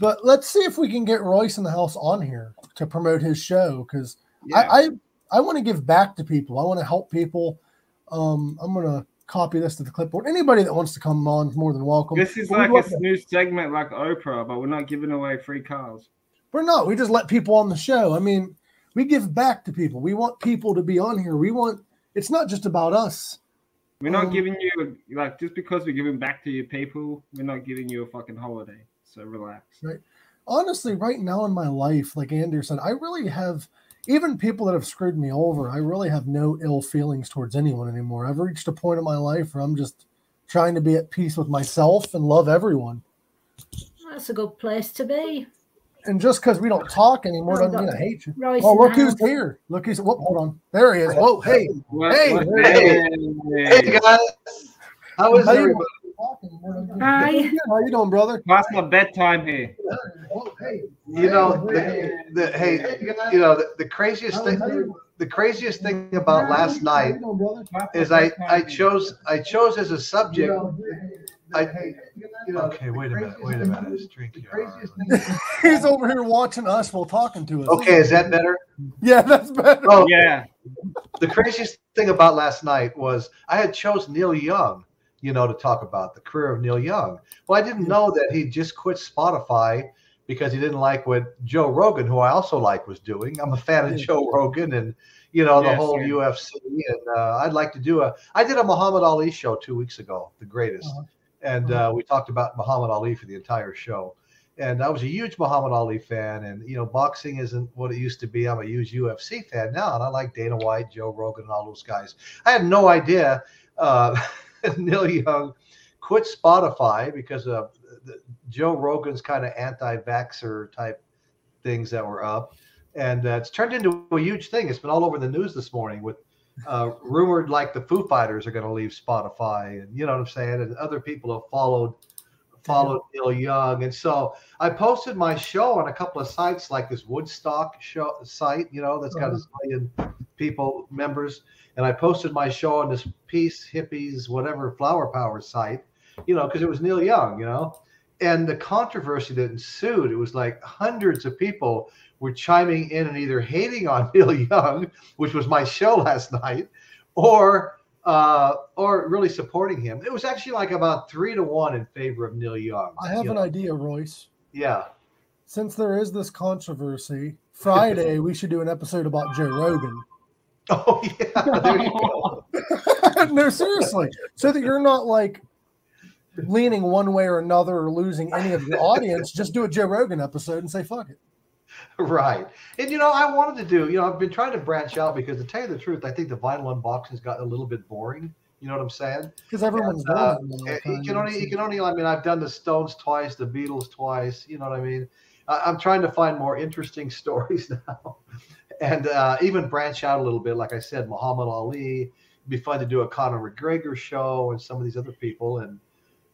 But let's see if we can get Royce in the house on here to promote his show because yeah. I, I I want to give back to people. I want to help people. Um, I'm gonna copy this to the clipboard. Anybody that wants to come on is more than welcome. this is like a new segment like Oprah, but we're not giving away free cars. We're not. We just let people on the show. I mean, we give back to people. We want people to be on here. We want. It's not just about us. We're not Um, giving you like just because we're giving back to your people, we're not giving you a fucking holiday. So relax. honestly, right now in my life, like Andrew said, I really have even people that have screwed me over. I really have no ill feelings towards anyone anymore. I've reached a point in my life where I'm just trying to be at peace with myself and love everyone. That's a good place to be. And just because we don't talk anymore doesn't mean I hate you. Royce Oh, look who's here! Look who's. Whoop, hold on. There he is. Whoa, hey, What- Hey, what- hey. Hey guys, how is How you everybody? Hi. How you doing, brother? Past my bedtime here. Oh, hey. You know, the, the, hey, you know, the, the craziest thing, the craziest thing about last night is I, I chose, I chose as a subject. I, you know, okay, wait a minute, wait a minute. This drink here. He's over here watching us while talking to us. Okay, is that better? Yeah, that's better. Oh, Yeah. the craziest thing about last night was I had chose Neil Young, you know, to talk about the career of Neil Young. Well, I didn't know that he just quit Spotify because he didn't like what Joe Rogan, who I also like, was doing. I'm a fan of Joe Rogan and you know the Yes, whole yeah. UFC, and uh, I'd like to do a. I did a Muhammad Ali show two weeks ago, the greatest, Uh-huh. And uh, we talked about Muhammad Ali for the entire show. And I was a huge Muhammad Ali fan, and you know, boxing isn't what it used to be. I'm a huge UFC fan now, and I like Dana White, Joe Rogan, and all those guys. I had no idea uh, Neil Young quit Spotify because of the, Joe Rogan's kind of anti-vaxxer type things that were up, and uh, it's turned into a huge thing. It's been all over the news this morning with uh, rumored like the Foo Fighters are going to leave Spotify, and you know what I'm saying, and other people have followed followed Neil Young, and so I posted my show on a couple of sites like this Woodstock show site, you know, that's got a million people members, and I posted my show on this Peace Hippies whatever Flower Power site, you know, because it was Neil Young, you know, and the controversy that ensued, it was like hundreds of people were chiming in and either hating on Neil Young, which was my show last night, or uh, or really supporting him. It was actually like about three to one in favor of Neil Young. I have an idea, Royce. Yeah. Since there is this controversy, Friday we should do an episode about Joe Rogan. Oh yeah. There you go. no, seriously. So that you're not like leaning one way or another or losing any of your audience, just do a Joe Rogan episode and say fuck it. Right. And you know, I wanted to do, you know, I've been trying to branch out because to tell you the truth, I think the vinyl unboxing's gotten a little bit boring. You know what I'm saying? Because everyone's And, uh, it. you can only, you can only, I mean, I've done the Stones twice, the Beatles twice. You know what I mean? I, I'm trying to find more interesting stories now, and uh, even branch out a little bit. Like I said, Muhammad Ali. It'd be fun to do a Conor McGregor show and some of these other people, and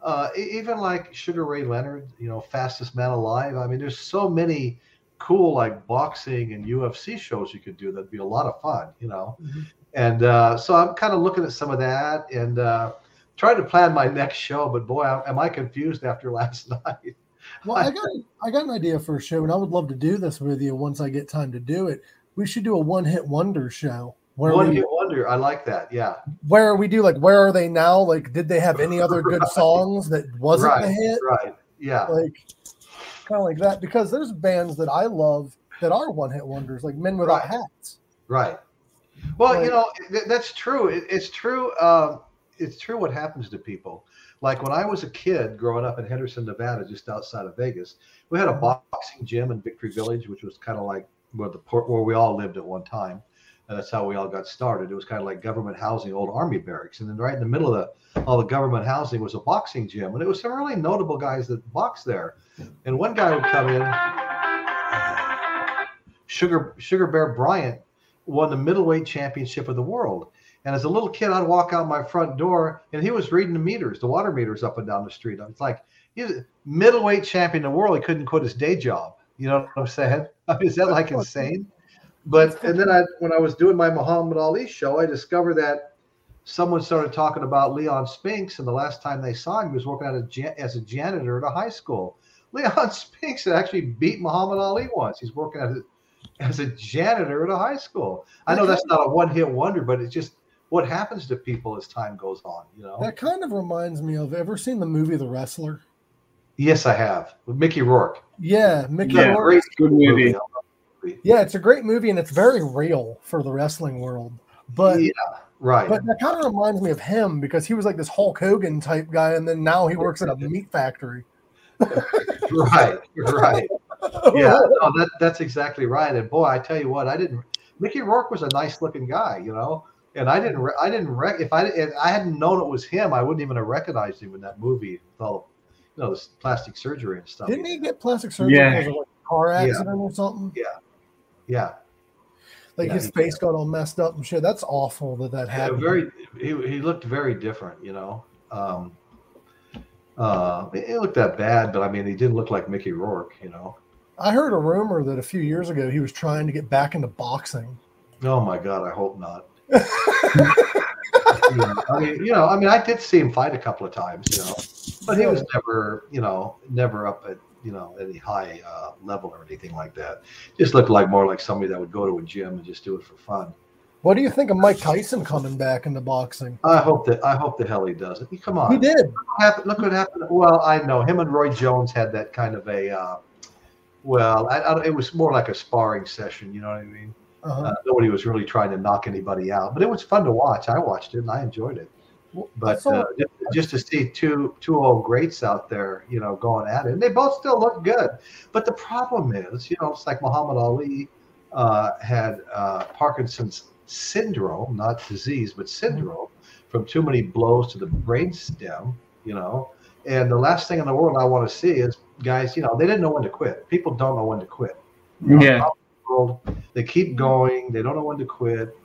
uh, even like Sugar Ray Leonard. You know, fastest man alive. I mean, there's so many cool like boxing and UFC shows you could do that'd be a lot of fun. You know. Mhm. And uh, so I'm kind of looking at some of that and uh, trying to plan my next show. But boy, am I confused after last night. Well, I got I got an idea for a show, and I would love to do this with you once I get time to do it. We should do a one hit wonder show where One hit wonder. I like that. Yeah. where we do like where are they now? Like, did they have any other good songs that wasn't Right. a hit? Right. Yeah. Like, kind of like that because there's bands that I love that are one hit wonders, like Men Without Right. Hats. Right. Well, Like- you know th- that's true. It, it's true. Um, it's true what happens to people. Like when I was a kid growing up in Henderson, Nevada, just outside of Vegas, we had a boxing gym in Victory Village, which was kind of like where the port where we all lived at one time. And that's how we all got started. It was kind of like government housing, old army barracks, and then right in the middle of the all the government housing was a boxing gym, and it was some really notable guys that boxed there. And one guy would come in, Sugar Sugar Bear Bryant won the middleweight championship of the world. And as a little kid, I'd walk out my front door and he was reading the meters, the water meters up and down the street. It's like he's a middleweight champion of the world. He couldn't quit his day job. You know what I'm saying? I mean, is that like insane? But and then I when I was doing my Muhammad Ali show, I discovered that someone started talking about Leon Spinks, and the last time they saw him, he was working at a, as a janitor at a high school. Leon Spinks had actually beat Muhammad Ali once. He's working as a, as a janitor at a high school. I know that's not a one-hit wonder, but it's just what happens to people as time goes on. You know. That kind of reminds me of ever seen the movie The Wrestler? Yes, I have with Mickey Rourke. Yeah, Mickey Yeah, Rourke. Great Good movie. Yeah, it's a great movie and it's very real for the wrestling world. But yeah, right. but that kind of reminds me of him because he was like this Hulk Hogan type guy, and then now he works at a meat factory. right, right. Yeah, no, that that's exactly right. And boy, I tell you what, I didn't. Mickey Rourke was a nice looking guy, you know, and I didn't. I didn't. Rec- if I if I hadn't known it was him, I wouldn't even have recognized him in that movie. With all, you know, this plastic surgery and stuff. Didn't he get plastic surgery Yeah. like a car accident or something? Yeah, Like Yeah, his face got all messed up and shit. That's awful that that yeah happened. very. He, he looked very different, you know. Um, uh, it looked that bad, but I mean, he didn't look like Mickey Rourke, you know. I heard a rumor that a few years ago he was trying to get back into boxing. Oh my God, I hope not. Yeah, I mean, you know, I mean, I did see him fight a couple of times, you know, but he was never, you know, never up at, you know, any high uh, level or anything like that. Just looked like more like somebody that would go to a gym and just do it for fun. What do you think of Mike Tyson coming back into boxing? I hope that I hope the hell he does it. Come on, He did. Look what happened- Look what happened. Well, I know him and Roy Jones had that kind of a, uh, well, I, I, it was more like a sparring session. You know what I mean? Uh-huh. Uh, nobody was really trying to knock anybody out, but it was fun to watch. I watched it and I enjoyed it. But so- uh, just, just to see two two old greats out there, you know, going at it, and they both still look good. But the problem is, you know, it's like Muhammad Ali uh, had uh, Parkinson's syndrome, not disease, but syndrome, from too many blows to the brain stem. You know, and the last thing in the world I want to see is guys. You know, they didn't know when to quit. People don't know when to quit Yeah. world. They keep going. They don't know when to quit.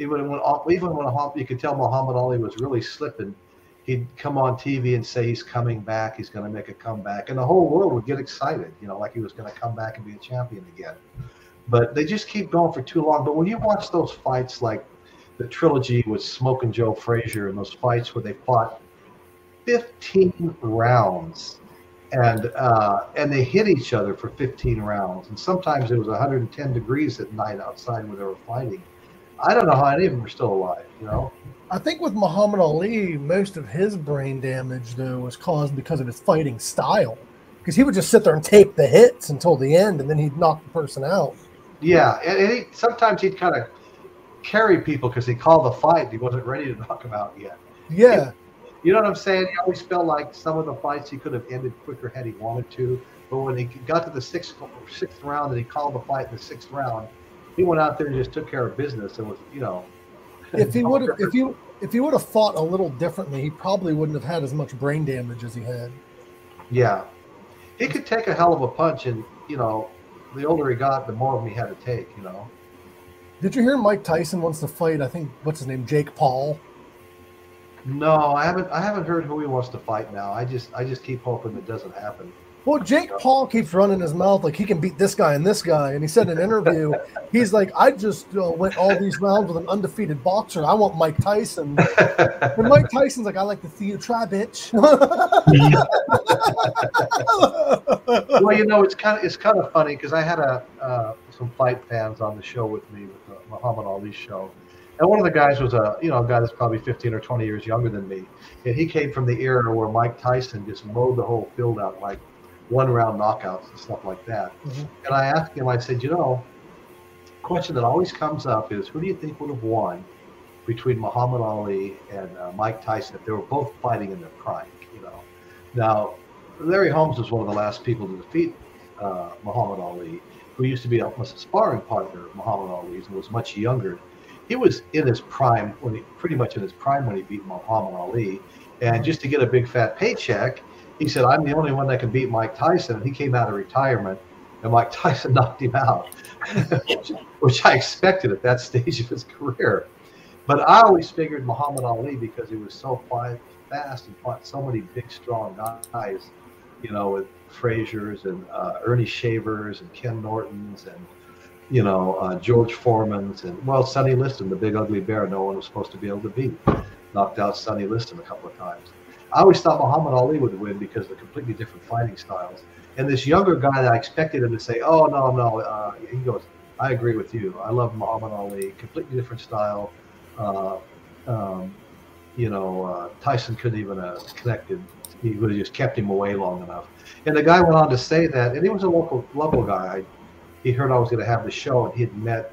Even when even when you could tell Muhammad Ali was really slipping, he'd come on TV and say he's coming back. He's going to make a comeback, and the whole world would get excited. You know, like he was going to come back and be a champion again. But they just keep going for too long. But when you watch those fights, like the trilogy with Smokin' Joe Frazier, and those fights where they fought 15 rounds and uh, and they hit each other for 15 rounds, and sometimes it was 110 degrees at night outside when they were fighting. I don't know how any of them are still alive. You know, I think with Muhammad Ali, most of his brain damage though was caused because of his fighting style. Because he would just sit there and take the hits until the end, and then he'd knock the person out. yeah, and, he, sometimes he'd kind of carry people because he called the fight. He wasn't ready to knock them out yet. Yeah, You know what I'm saying? He always felt like some of the fights he could have ended quicker had he wanted to. But when he got to the sixth sixth round and he called the fight in the sixth round, he went out there and just took care of business and was, you know. If he would have, if you if he would have fought a little differently, he probably wouldn't have had as much brain damage as he had. Yeah, he could take a hell of a punch, and you know, the older he got, the more of him he had to take. You know. Did you hear Mike Tyson wants to fight? I think what's his name, Jake Paul. No, I haven't. I haven't heard who he wants to fight now. I just, I just keep hoping it doesn't happen. Well, Jake Paul keeps running his mouth like he can beat this guy and this guy. And he said in an interview, he's like, I just uh, went all these rounds with an undefeated boxer. I want Mike Tyson. and Mike Tyson's like, I like to see you try, bitch. well, you know, it's kind of it's kind of funny because I had a uh, some fight fans on the show with me with the Muhammad Ali show, and one of the guys was a you know a guy that's probably 15 or 20 years younger than me, and he came from the era where Mike Tyson just mowed the whole field out like one round knockouts and stuff like that. Mm-hmm. And I asked him, I said, you know, question that always comes up is who do you think would have won between Muhammad Ali and uh, Mike Tyson if they were both fighting in their prime? You know, now Larry Holmes was one of the last people to defeat uh, Muhammad Ali, who used to be almost a sparring partner of Muhammad Ali's and was much younger. He was in his prime when he pretty much in his prime when he beat Muhammad Ali, and just to get a big fat paycheck, he said, I'm the only one that can beat Mike Tyson. And he came out of retirement, and Mike Tyson knocked him out, which, which, I expected at that stage of his career. But I always figured Muhammad Ali because he was so fast and fought so many big, strong guys, you know, with Frazier's and uh, Earnie Shavers and Ken Norton's and, you know, uh, George Foreman's and, well, Sonny Liston, the big ugly bear no one was supposed to be able to beat. Knocked out Sonny Liston a couple of times. I always thought Muhammad Ali would win because of the completely different fighting styles. And this younger guy that I expected him to say, "Oh no, no," uh, he goes, "I agree with you. I love Muhammad Ali. Completely different style. Uh, um, you know, uh, Tyson couldn't even uh, connected. He would have just kept him away long enough." And the guy went on to say that, and he was a local local guy. He heard I was going to have the show, and he'd met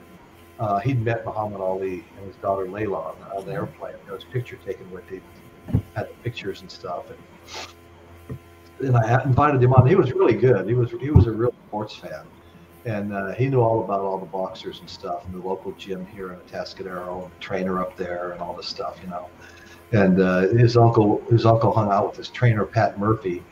uh, he'd met Muhammad Ali and his daughter Laila on, on the airplane. There was a picture taken with him had pictures and stuff. And, and I invited him on. He was really good. He was he was a real sports fan, and uh, he knew all about all the boxers and stuff, and the local gym here in Atascadero, and the trainer up there, and all this stuff, you know. And uh, his uncle his uncle hung out with his trainer Pat Murphy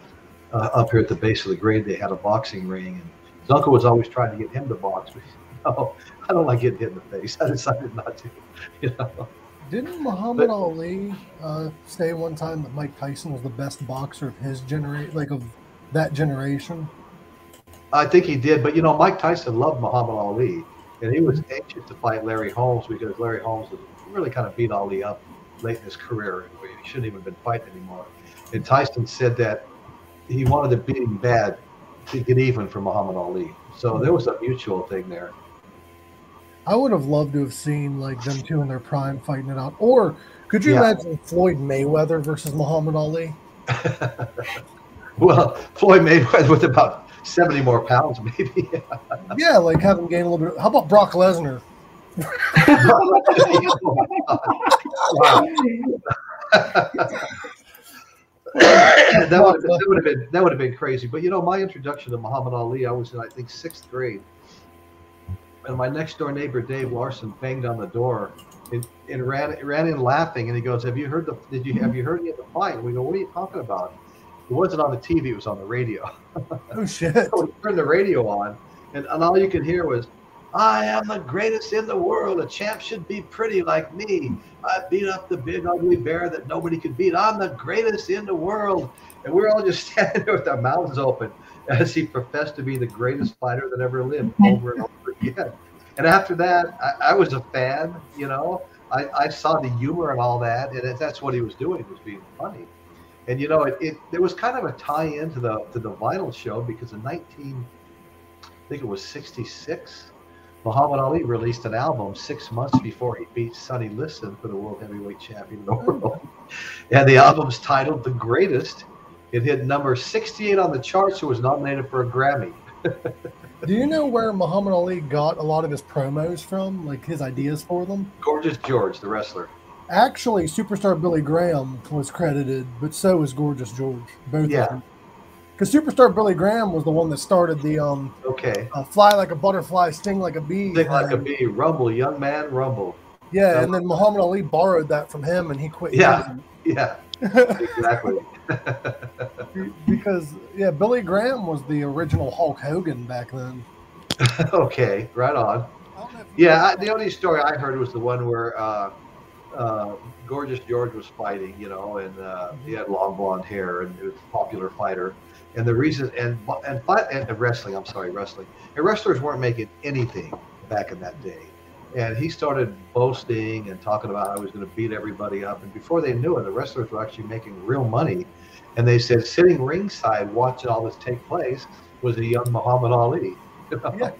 uh, up here at the base of the grade. They had a boxing ring, and his uncle was always trying to get him to box. But, you know, I don't like getting hit in the face. I decided not to. You know. Didn't Muhammad but, Ali uh, say one time that Mike Tyson was the best boxer of his generation, like of that generation? I think he did, but you know, Mike Tyson loved Muhammad Ali, and he was anxious to fight Larry Holmes because Larry Holmes really kind of beat Ali up late in his career. He shouldn't even have been fighting anymore. And Tyson said that he wanted to beat him bad to get even for Muhammad Ali. So there was a mutual thing there. I would have loved to have seen like them two in their prime fighting it out. Or could you yeah. imagine Floyd Mayweather versus Muhammad Ali? well, Floyd Mayweather with about 70 more pounds, maybe. yeah, like have him gain a little bit. How about Brock Lesnar? that would, that would have been that would have been crazy. But you know, my introduction to Muhammad Ali, I was in I think sixth grade, and my next door neighbor Dave Larson banged on the door and, and ran ran in laughing and he goes, "Have you heard the? Did you have you heard any of the fight?" And we go, "What are you talking about?" It wasn't on the TV; it was on the radio. Oh shit! so we turned the radio on, and, and all you could hear was, "I am the greatest in the world. A champ should be pretty like me. I beat up the big ugly bear that nobody could beat. I'm the greatest in the world." And we we're all just standing there with our mouths open as he professed to be the greatest fighter that ever lived over and over again. And after that, I, I was a fan, you know. I, I, saw the humor and all that, and that's what he was doing was being funny. And you know, it, it there was kind of a tie-in to the to the vinyl show because in 19, I think it was 66, Muhammad Ali released an album six months before he beat Sonny Liston for the world heavyweight champion of the mm. world. And the album's titled "The Greatest." It hit number 68 on the charts. It was nominated for a Grammy. Do you know where Muhammad Ali got a lot of his promos from, like his ideas for them? Gorgeous George, the wrestler. Actually, superstar Billy Graham was credited, but so was Gorgeous George. Both Yeah. of them. Because superstar Billy Graham was the one that started the um, Okay. uh, fly like a butterfly, sting like a bee. Think like a bee, rumble, young man, rumble. Yeah, and then Muhammad Ali borrowed that from him, and he quit Yeah. using Yeah. Exactly. because yeah, Billy Graham was the original Hulk Hogan back then. okay, right on. I don't know if you- Yeah, I, the only story I heard was the one where uh, uh, Gorgeous George was fighting, you know, and uh, he had long blonde hair and he was a popular fighter. And the reason, and and fight and wrestling, I'm sorry, wrestling. And wrestlers weren't making anything back in that day. And he started boasting and talking about how he was going to beat everybody up. And before they knew it, the wrestlers were actually making real money. And they said sitting ringside watching all this take place was a young Muhammad Ali. Yeah.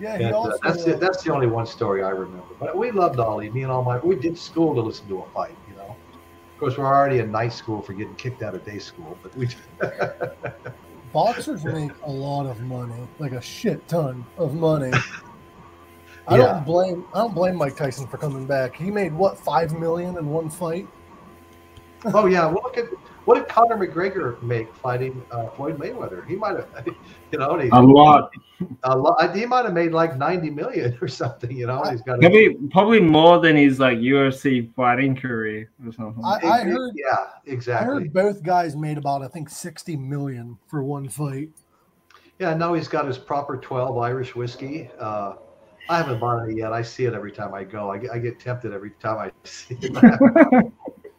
yeah, And, uh, that's uh, it. That's the only one story I remember. But we loved Ali. Me and all my we did school to listen to a fight. You know, of course we're already in night school for getting kicked out of day school. But we boxers make a lot of money, like a shit ton of money. I Yeah. don't blame I don't blame Mike Tyson for coming back. He made what five million in one fight. oh yeah, well look at what did Conor McGregor make fighting uh, Floyd Mayweather? He might have, you know, he, A lot. a lot, he might have made like ninety million or something. You know, he's got a, Probably probably more than his like UFC fighting career or something. I- I heard- yeah, exactly. I heard both guys made about I think sixty million for one fight. Yeah, now he's got his proper 12 Irish whiskey. Uh, I haven't bought it yet. I see it every time I go. I get, I get tempted every time I see it.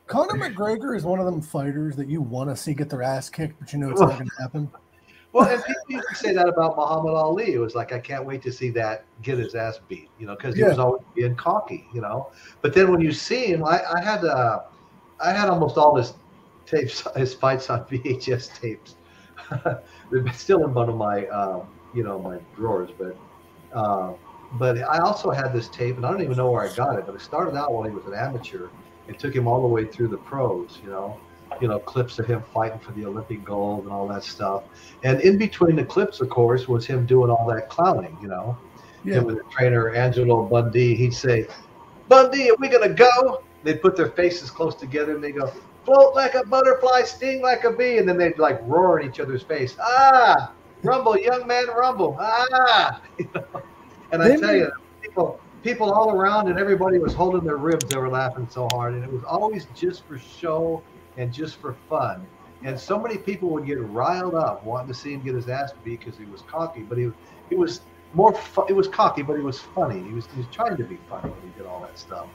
Conor McGregor is one of them fighters that you want to see get their ass kicked, but you know it's not going to happen. well, and people used to say that about Muhammad Ali. It was like, I can't wait to see that get his ass beat, you know, because he Yeah. was always being cocky, you know. But then when you see him, I, I had uh, I had almost all his tapes, his fights on VHS tapes. They're still in one of my, uh, you know, my drawers. But uh, but I also had this tape, and I don't even know where I got it. But it started out when he was an amateur. and took him all the way through the pros, you know, you know, clips of him fighting for the Olympic gold and all that stuff. And in between the clips, of course, was him doing all that clowning, you know. Yeah, Him with the trainer Angelo Bundy, he'd say, Bundy, are we gonna go? They'd put their faces close together and they go, float like a butterfly, sting like a bee, and then they'd like roar in each other's face. Ah, rumble, young man, rumble. Ah, you know? And I tell you, people, people all around and everybody was holding their ribs. They were laughing so hard, and it was always just for show and just for fun. And so many people would get riled up wanting to see him get his ass beat because he was cocky, but he he was more. Fu- it was cocky, but he was funny. He was he was trying to be funny when he did all that stuff.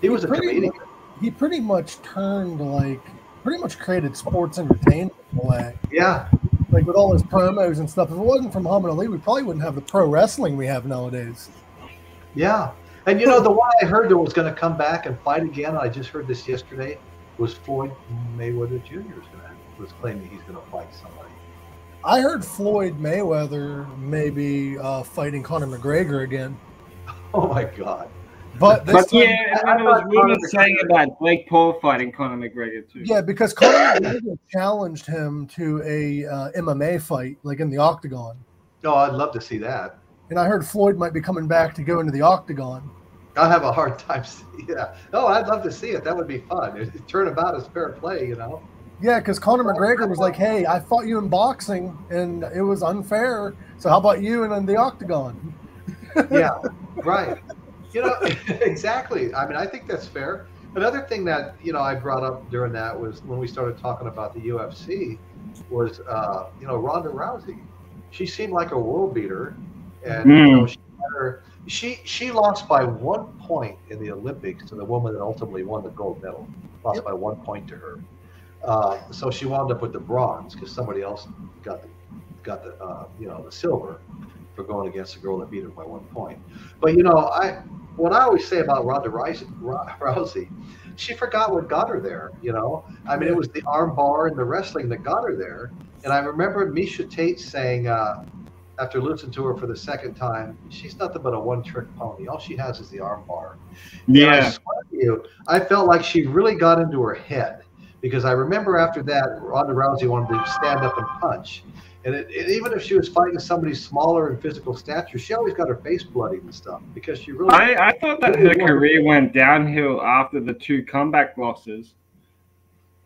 He was a comedian. he pretty much turned like pretty much created sports entertainment in. Yeah, Like with all his promos and stuff. If it wasn't for Muhammad Ali, we probably wouldn't have the pro wrestling we have nowadays. yeah. And you know the one I heard that was going to come back and fight again. I just heard this yesterday. Was Floyd Mayweather Jr. is going to was claiming he's going to fight somebody. I heard Floyd Mayweather maybe uh, fighting Conor McGregor again, Oh my God. But this But time, yeah, and then there was rumors saying about Blake Paul fighting Conor McGregor too. yeah, because Conor McGregor challenged him to a uh, MMA fight, like in the octagon. Oh, I'd love to see that. And I heard Floyd might be coming back to go into the octagon. I have a hard time. See, yeah. Oh, I'd love to see it. That would be fun. It, it turnabout is fair play, you know. Yeah, because Conor McGregor was like, "Hey, I fought you in boxing, and it was unfair. So how about you and in the octagon?" Yeah, right. You know, exactly. I mean, I think that's fair. Another thing that you know I brought up during that was when we started talking about the UFC was uh, you know Ronda Rousey. She seemed like a world beater, and you know, she, had her, she she lost by one point in the Olympics to the woman that ultimately won the gold medal. Lost Yep. by one point to her. Uh, so she wound up with the bronze because somebody else got the got the uh, you know the silver for going against a girl that beat her by one point. But you know, I what I always say about Ronda Rousey, Rousey, she forgot what got her there. You know, I mean, it was the arm bar and the wrestling that got her there. And I remember Miesha Tate saying uh, after losing to her for the second time, she's nothing but a one-trick pony. All she has is the arm bar. And I yeah. swear to you, I felt like she really got into her head because I remember after that, Ronda Rousey wanted to stand up and punch. And it, it, even if she was fighting somebody smaller in physical stature, she always got her face bloodied and stuff because she really. I, I thought that her career went downhill after the two comeback losses.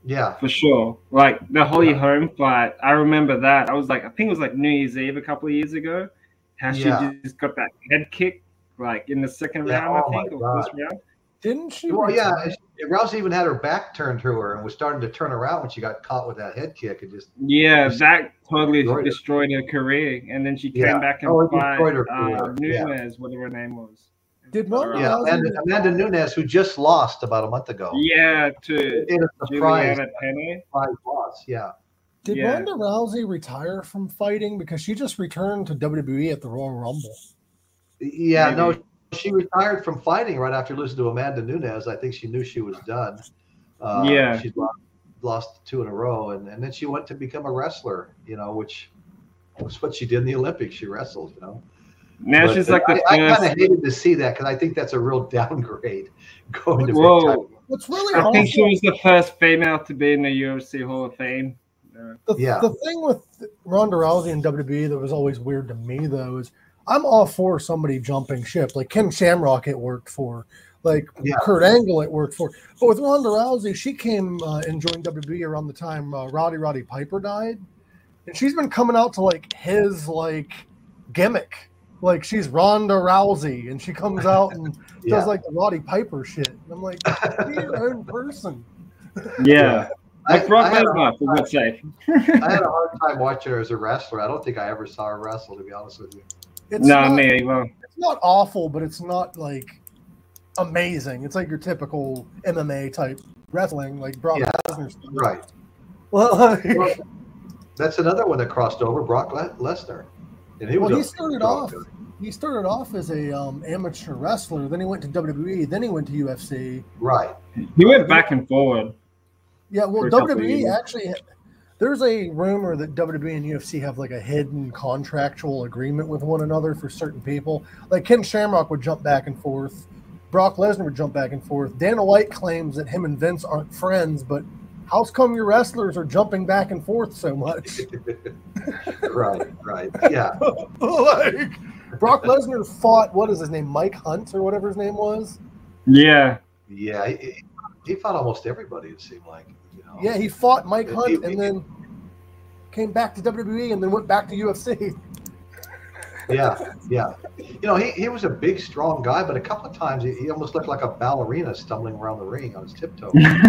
Yeah, for sure. Like the Holly Holm fight, I remember that. I was like, I think it was like New Year's Eve a couple of years ago. How she Yeah. just got that head kick, like in the second Yeah, round, oh I think, or first round. Didn't she? Well, yeah, retire? and Rousey even had her back turned to her and was starting to turn around when she got caught with that head kick and just Yeah, that totally Destroyed her. destroyed her career, and then she came Yeah. back and Oh, it fight destroyed her uh, career, yeah. Nunez, whatever her name was. Did Ronda yeah. Rousey- Amanda, Amanda Nunes, who just lost about a month ago, Yeah, to in a surprise, Juliana Penne. surprise loss. Yeah, Did Yeah. Ronda Rousey retire from fighting because she just returned to WWE at the Royal Rumble? yeah. No, Maybe. She retired from fighting right after losing to Amanda Nunes. I think she knew she was done. Uh, Yeah. she lost, lost two in a row, and, and then she went to become a wrestler. You know, which was what she did in the Olympics. She wrestled. You know. Now But she's like the I, I kind of hated to see that because I think that's a real downgrade going to big Whoa. What's really I awesome, think she was the first female to be in the UFC Hall of Fame. The, Yeah. the thing with Ronda Rousey and WWE that was always weird to me though is I'm all for somebody jumping ship. Like Ken Shamrock, it worked for. Like Yeah. Kurt Angle, it worked for. But with Ronda Rousey, she came uh, and joined WWE around the time uh, Roddy Roddy Piper died, and she's been coming out to like his like gimmick. Like she's Ronda Rousey, and she comes out and Yeah. does like the Roddy Piper shit. And I'm like, be your own person. yeah, I, like Brock I had a- Lesnar, for good sake. I had a hard time watching her as a wrestler. I don't think I ever saw her wrestle, to be honest with you. It's No, not, me either. it's not awful, but it's not like amazing. It's like your typical MMA type wrestling, like Brock Yeah. Lesnar. style. Right. Well, like, Well, That's another one that crossed over, Brock Le- Lesnar. And he was well, a he started strong off. guy. He started off as a um, amateur wrestler. Then he went to WWE. Then he went to UFC. Right. He went back and forward. Yeah, well, For a couple of WWE actually. There's a rumor that WWE and UFC have like a hidden contractual agreement with one another for certain people. Like Ken Shamrock would jump back and forth. Brock Lesnar would jump back and forth. Dana White claims that him and Vince aren't friends, but how's come your wrestlers are jumping back and forth so much? right. Right. Yeah. like Brock Lesnar fought what is his name, Mike Hunt or whatever his name was. Yeah, Yeah. He, he fought almost everybody, it seemed like. You know? Yeah, he fought Mike He- Hunt he- and then came back to WWE and then went back to UFC. Yeah. Yeah. You know, he, he was a big, strong guy, but a couple of times he, he almost looked like a ballerina stumbling around the ring on his tiptoes. yeah.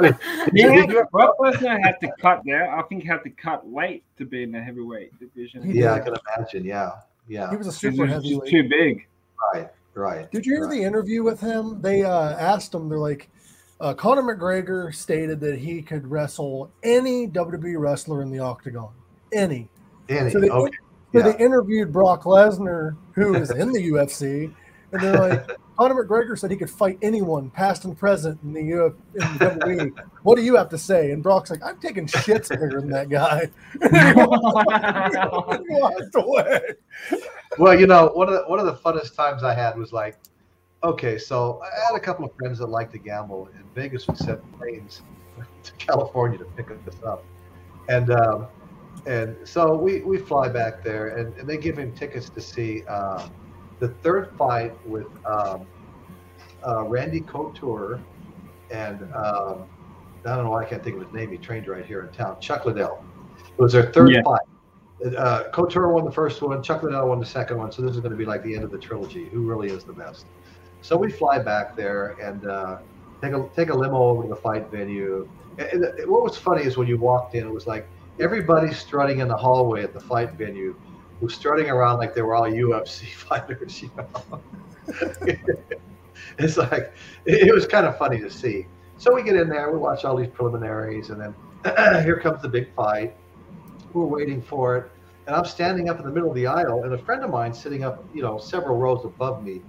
Did you- Brock Lesnar had to cut there. I think he had to cut weight to be in the heavyweight division. He yeah, I can imagine. Yeah. Yeah. He was a super was heavyweight. too big. Right. Right. Did you hear right. the interview with him? They uh, asked him, they're like, uh, Conor McGregor stated that he could wrestle any WWE wrestler in the octagon. Any. Any. So they, okay. so Yeah. they interviewed Brock Lesnar, who is in the UFC, and they're like, Conor McGregor said he could fight anyone, past and present, in the, Uf- in the WWE. What do you have to say? And Brock's like, I'm taking shits bigger than that guy. he walked away. Well, you know, one of the one of the funnest times I had was like, okay, so I had a couple of friends that like to gamble, and Vegas would send planes to California to pick us up, and um, and so we we fly back there, and, and they give him tickets to see um, the third fight with um, uh, Randy Couture, and um, I don't know why I can't think of his name. He trained right here in town, Chuck Liddell. It was their third Yeah. fight uh, Couture won the first one, Chuck Liddell won the second one. So this is going to be like the end of the trilogy. Who really is the best? So we fly back there and uh, take a take a limo over to the fight venue. And, and what was funny is when you walked in, it was like everybody strutting in the hallway at the fight venue was strutting around like they were all UFC fighters. You know, it's like it, it was kind of funny to see. So we get in there, we watch all these preliminaries, and then here comes the big fight. We're waiting for it, and I'm standing up in the middle of the aisle, and a friend of mine sitting up, you know, several rows above me,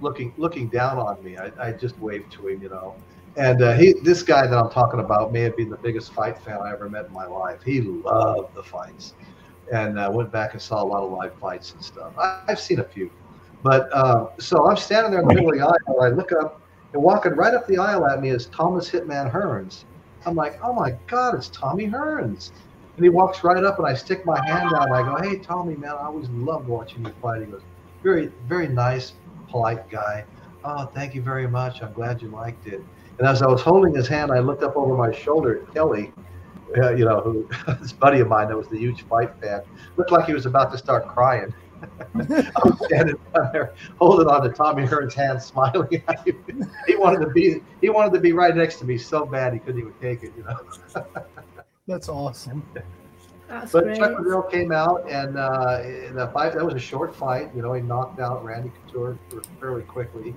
looking looking down on me. I, I just waved to him, you know. And uh, he, this guy that I'm talking about, may have been the biggest fight fan I ever met in my life. He loved the fights, and uh, went back and saw a lot of live fights and stuff. I, I've seen a few, but uh, so I'm standing there in the middle of the aisle. I look up, and walking right up the aisle at me is Thomas Hitman Hearns. I'm like, oh my God, it's Tommy Hearns. And he walks right up, and I stick my hand out, and I go, "Hey, Tommy, man, I always loved watching you fight." He goes, "Very, very nice, polite guy. Oh, thank you very much. I'm glad you liked it." And as I was holding his hand, I looked up over my shoulder at Kelly, uh, you know, who this buddy of mine that was the huge fight fan, looked like he was about to start crying. I was standing down there holding on to Tommy Hearn's hand, smiling at him. He wanted to be he wanted to be right next to me so bad he couldn't even take it, you know. That's awesome. That's But great. Chuck Liddell came out, and uh, in the fight that was a short fight. You know, he knocked out Randy Couture fairly quickly,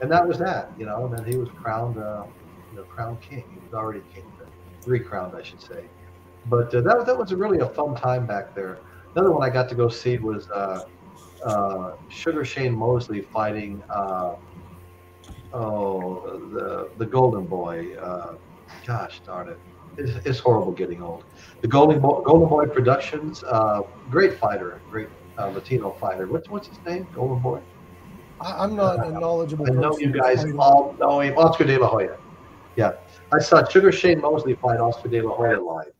and that was that. You know, and then he was crowned, uh, you know, crowned king. He was already king, but recrowned, I should say. But uh, that that was really a fun time back there. Another one I got to go see was uh, uh, Sugar Shane Mosley fighting. Uh, oh, the the Golden Boy. Uh, gosh darn it, it's, it's horrible getting old the Golden Boy, Golden Boy Productions, uh, great fighter, great uh, Latino fighter. What's what's his name? Golden Boy. I, I'm not a knowledgeable. I know you guys all know him. Oscar De La Hoya. Yeah, I saw Sugar Shane Mosley fight Oscar De La Hoya live,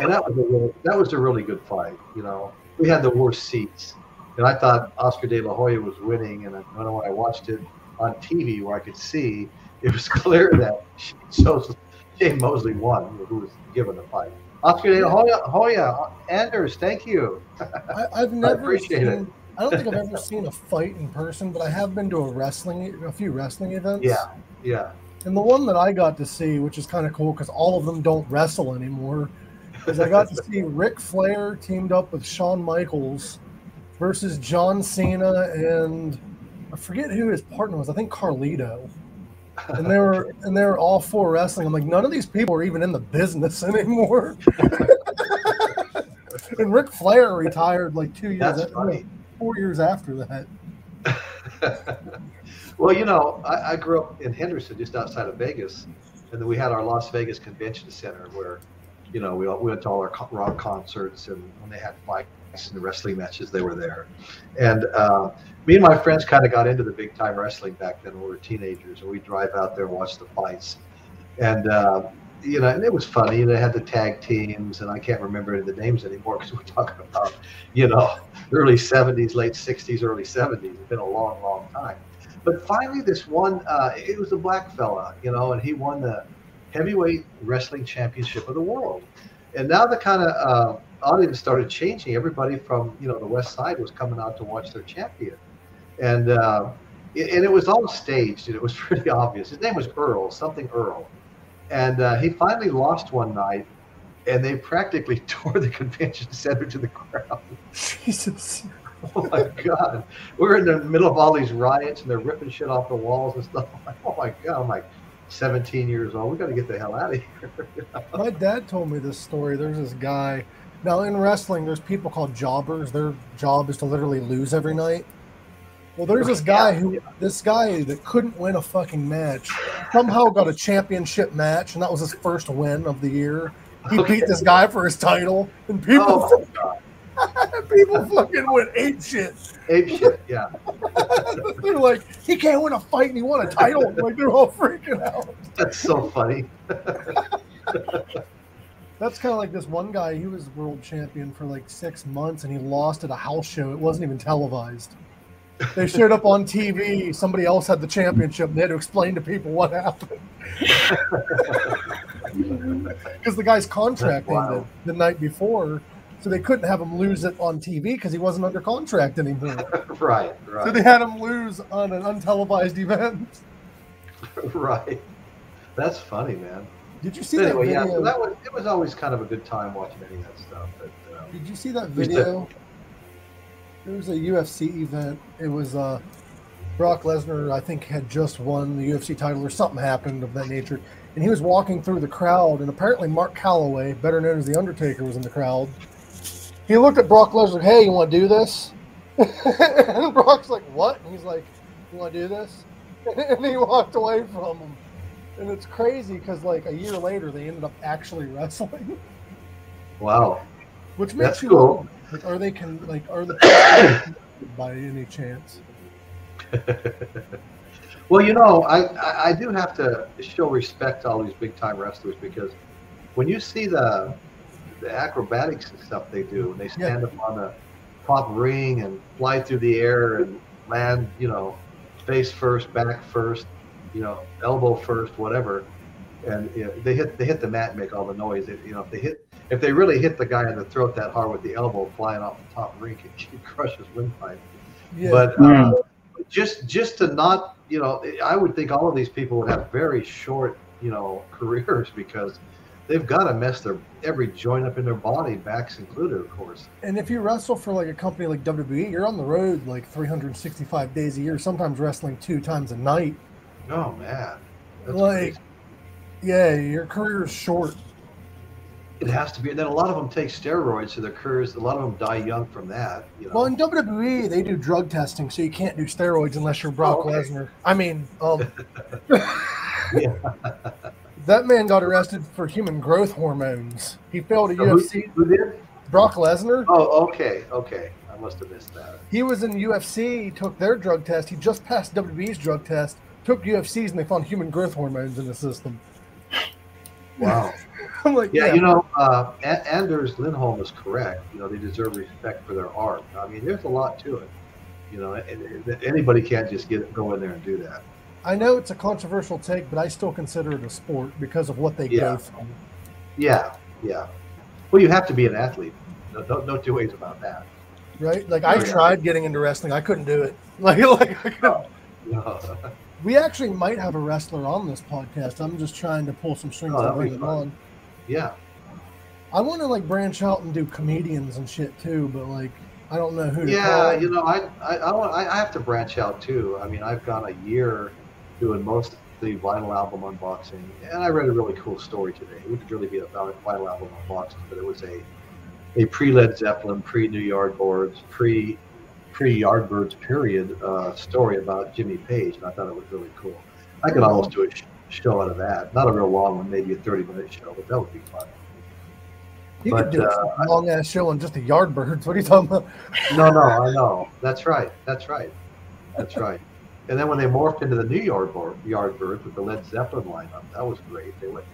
and that was a really, that was a really good fight. You know, we had the worst seats, and I thought Oscar De La Hoya was winning, and I, don't know when I watched it on TV where I could see, it was clear that she so Shane Mosley won, who was given the fight. Oscar De La Hoya, Hoya, Anders, thank you. I, I've never I appreciate seen, it. I don't think I've ever seen a fight in person, but I have been to a wrestling, a few wrestling events. Yeah, yeah. And the one that I got to see, which is kind of cool because all of them don't wrestle anymore, is I got to see Ric Flair teamed up with Shawn Michaels versus John Cena and I forget who his partner was. I think Carlito. And they were and they were all for wrestling. I'm like, none of these people are even in the business anymore. and Ric Flair retired like two years, That's after- funny. four years after that. well, you know, I, I grew up in Henderson, just outside of Vegas, and then we had our Las Vegas Convention Center where, you know, we, all, we went to all our rock concerts, and when they had and wrestling matches, they were there. And uh, me and my friends kind of got into the big time wrestling back then when we were teenagers, and we drive out there and watch the fights. And uh, you know, and it was funny. They had the tag teams, and I can't remember the names anymore because we're talking about, you know, early 70s, late 60s, early 70s. It's been a long, long time. But finally, this one, uh, it was a black fella, you know, and he won the heavyweight wrestling championship of the world. And now the kind of uh, audience started changing. Everybody from, you know, the West Side was coming out to watch their champion. And, uh, it- and it was all staged, and it was pretty obvious. His name was Earl, something Earl. And uh, he finally lost one night, and they practically tore the convention center to the ground. Jesus. Oh my god, we're in the middle of all these riots, and they're ripping shit off the walls and stuff. Like, oh my god, I'm like 17 years old. We got to get the hell out of here. My dad told me this story. There's this guy. Now in wrestling, there's people called jobbers. Their job is to literally lose every night. Well, there's this guy who, this guy that couldn't win a fucking match, somehow got a championship match, and that was his first win of the year. He Okay. beat this guy for his title, and people, oh people fucking went ape shit. ape shit. Yeah, They're like, he can't win a fight, and he won a title. Like they're all freaking out. that's so funny. That's kind of like this one guy. He was world champion for like six months, and he lost at a house show. It wasn't even televised. They showed up on TV. Somebody else had the championship. And they had to explain to people what happened because the guy's contract Wow. ended the night before, so they couldn't have him lose it on TV because he wasn't under contract anymore. right, right. So they had him lose on an untelevised event. right. That's funny, man. Did you see But that video? yeah. So that was it. Was always kind of a good time watching any of that stuff. But uh, Did you see that that? video? There was a UFC event. It was uh, Brock Lesnar, I think, had just won the UFC title or something happened of that nature. And he was walking through the crowd, and apparently Mark Calloway, better known as The Undertaker, was in the crowd. He looked at Brock Lesnar, hey, you want to do this? and Brock's like, what? And he's like, you want to do this? and he walked away from him. And it's crazy because, like, a year later, they ended up actually wrestling. wow. Which makes That's you cool. wonder, like, are they can like are the by any chance? well, you know, I, I I do have to show respect to all these big time wrestlers because when you see the the acrobatics and stuff they do. And they stand up on the top ring and fly through the air and land, you know, face first, back first, you know, elbow first, whatever. And you know, they hit they hit the mat and make all the noise. If, you know, if they hit if they really hit the guy in the throat that hard with the elbow flying off the top ring, it, it crushes windpipe. Yeah. But uh, just just to not, you know, I would think all of these people would have very short, you know, careers because they've got to mess their every joint up in their body, backs included, of course. And if you wrestle for like a company like WWE, you're on the road like 365 days a year, sometimes wrestling two times a night. Oh man, That's Like- crazy. Yeah, your career is short. it has to be. And then a lot of them take steroids, so their careers. A lot of them die young from that. You know. Well, in WWE, they do drug testing, so you can't do steroids unless you're Brock Oh, okay. Lesnar. I mean, um, that man got arrested for human growth hormones. He failed a So who, UFC. who did? Brock Lesnar. Oh, okay, okay. I must have missed that. He was in UFC, He took their drug test. He just passed WWE's drug test, took UFC's, and they found human growth hormones in the system. Wow. I'm like, Yeah, yeah, you know, uh, Anders Lindholm is correct. You know, they deserve respect for their art. I mean, there's a lot to it. You know, anybody can't just get go in there and do that. I know it's a controversial take, but I still consider it a sport because of what they Yeah. go through. Yeah, yeah. Well, you have to be an athlete. No, no, no two ways about that. Right? Like I tried getting into wrestling, I couldn't do it. Like, like I couldn't. No. We actually might have a wrestler on this podcast. I'm just trying to pull some strings Oh, and bring him on. yeah. I want to like branch out and do comedians and shit too, but like I don't know who. To Yeah, call. you know, I I, I, want, I have to branch out too. I mean, I've gone a year doing most of the vinyl album unboxing, and I read a really cool story today. It wouldn't really be about a vinyl album unboxing, but it was a a pre Led Zeppelin, pre New Yardboards, pre pre Yardbirds period uh, story about Jimmy Page, and I thought it was really cool. I could almost do a sh- show out of that. Not a real long one, maybe a thirty minute show, but that would be fun. you but, could do uh, a long ass show on just the Yardbirds. What are you talking about? No, no, I know. That's right. That's right. That's right. And then when they morphed into the New Yard Yardbirds with the Led Zeppelin lineup, that was great. They went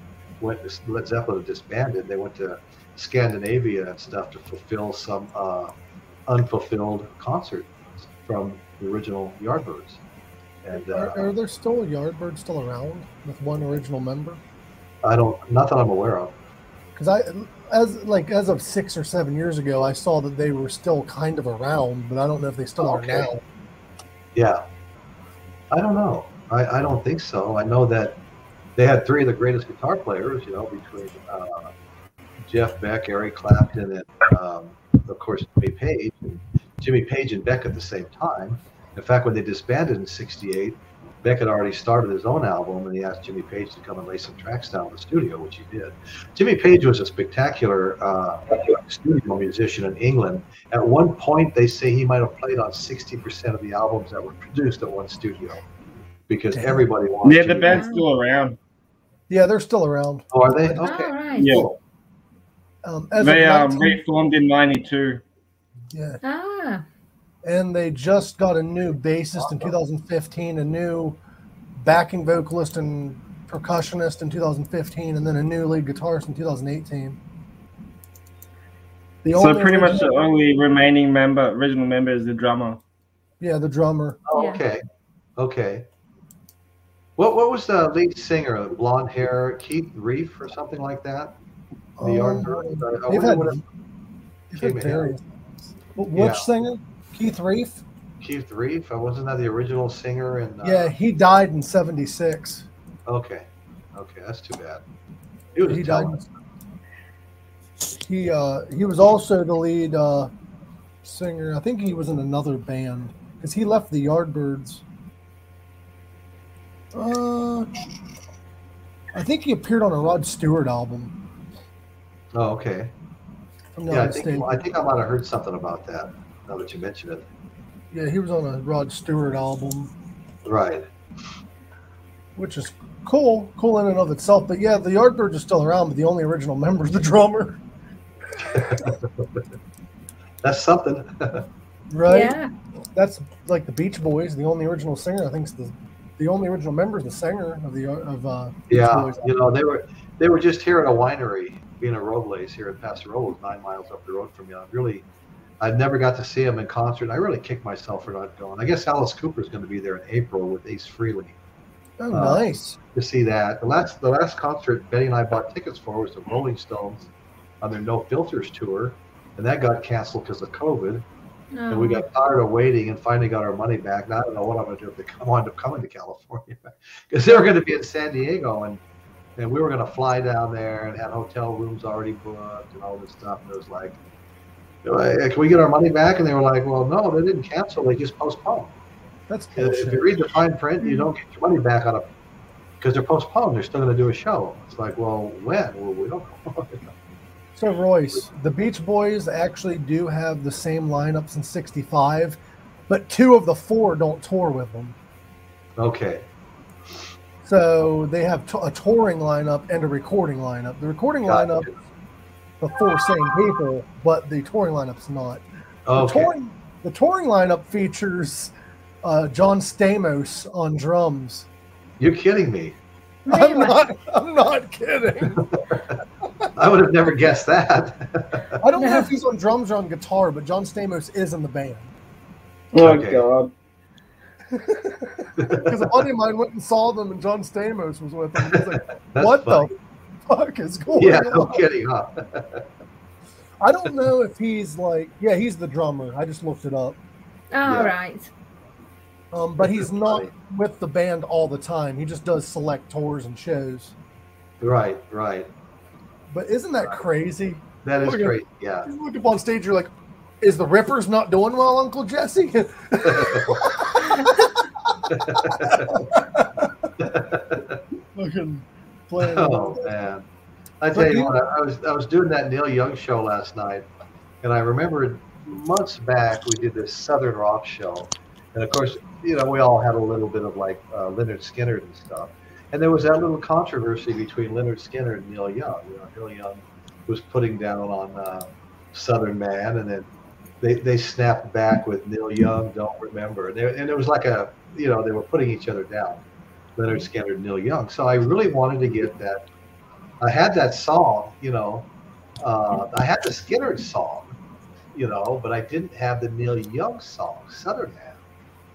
went Led Zeppelin disbanded. They went to Scandinavia and stuff to fulfill some uh, unfulfilled concert from the original Yardbirds. And uh, Are, are there still Yardbirds still around with one original member? I don't, not that I'm aware of. Because I, as like as of six or seven years ago, I saw that they were still kind of around, but I don't know if they still are now. Yeah. I don't know. I, I don't think so. I know that they had three of the greatest guitar players, you know, between uh, Jeff Beck, Eric Clapton, and um, of course Jimmy Page. And Jimmy Page and Beck at the same time. In fact, when they disbanded in '68, Beck had already started his own album, and he asked Jimmy Page to come and lay some tracks down in the studio, which he did. Jimmy Page was a spectacular uh, studio musician in England. At one point, they say he might have played on 60% of the albums that were produced at one studio because Damn. everybody wanted. Yeah, the band's Page. still around. Yeah, they're still around. Oh, are they? All Okay. right. Yeah. Cool. Um, as They of um 19 reformed in '92. yeah, Ah, and they just got a new bassist in 2015, a new backing vocalist and percussionist in 2015, and then a new lead guitarist in 2018. The So only pretty much the only remaining member, original member, is the drummer. yeah, the drummer. Oh, okay. Okay. What what was the lead singer? Blonde hair, Keith Reef or something like that? The Um, Yardbirds? I- I They've had, what- they've had various. Wh- Which Yeah. singer? Keith Reef. Keith Reef. Uh, Wasn't that the original singer? And uh, Yeah, he died in '76. Okay. Okay, that's too bad. He was He died. He uh, he was also the lead uh, singer. I think he was in another band because he left the Yardbirds. Uh, I think he appeared on a Rod Stewart album. Oh, okay. if Yeah, I think mistaken. I think I might have heard something about that. Now that you mention it. yeah, he was on a Rod Stewart album, Right. which is cool, cool in and of itself. But yeah, the Yardbirds are still around, but the only original member is the drummer, That's something. right? yeah. That's like the Beach Boys. The only original singer, I think, is the the only original member is the singer of the of uh, Yeah, Boys. you know they were they were just here at a winery, being a Robles here in Paso Robles, nine miles up the road from you. I really, I never got to see him in concert. I really kicked myself for not going. I guess Alice Cooper is going to be there in April with Ace Frehley Oh, uh, nice. to see that. The last the last concert Betty and I bought tickets for was the Rolling Stones on their No Filters tour, and that got canceled because of COVID. No. And we Oh. got tired of waiting and finally got our money back. Now I don't know what I'm going to do if they come on to coming to California because they were going to be in San Diego and and we were going to fly down there and had hotel rooms already booked and all this stuff. And it was like, can we get our money back? And they were like, well, no, they didn't cancel. They just postponed. That's And if you read the fine print, you hmm. don't get your money back on a because they're postponed. They're still going to do a show. It's like, well, when? Well, we don't know. So Royce, the Beach Boys actually do have the same lineup since '65, but two of the four don't tour with them. okay. So they have t- a touring lineup and a recording lineup. The recording Gotcha. lineup, the four same people, but the touring lineup's not. The Okay. touring, the touring lineup features uh, John Stamos on drums. You're kidding me. I'm not. I'm not kidding. I would have never guessed that. I don't know if he's on drums or on guitar, but John Stamos is in the band. Oh Okay. god. Because a buddy of mine went and saw them, and John Stamos was with them. He was like, "What funny. the fuck is going Yeah, no kidding, huh? I don't know if he's like, yeah, he's the drummer. I just looked it up, All Yeah. right. um, but he's not with the band all the time. He just does select tours and shows. Right, right. But isn't that crazy? That is Look at- great. Yeah. You look up on stage, you're like, "Is the Rippers not doing well, Uncle Jesse?" Fucking playing. oh man. I tell you you- what, I was I was doing that Neil Young show last night, and I remember months back we did this Southern rock show, and of course, you know, we all had a little bit of like uh, Leonard Skinner and stuff, and there was that little controversy between Leonard Skinner and Neil Young. You know, Neil Young was putting down on uh, Southern Man, and then they they snapped back with Neil Young, don't remember, and, there, and it was like a you know they were putting each other down, Leonard Skinner Neil Young. So I really wanted to get that. I had that song, you know, uh, I had the Skinner song, you know, but I didn't have the Neil Young song, Southern Man.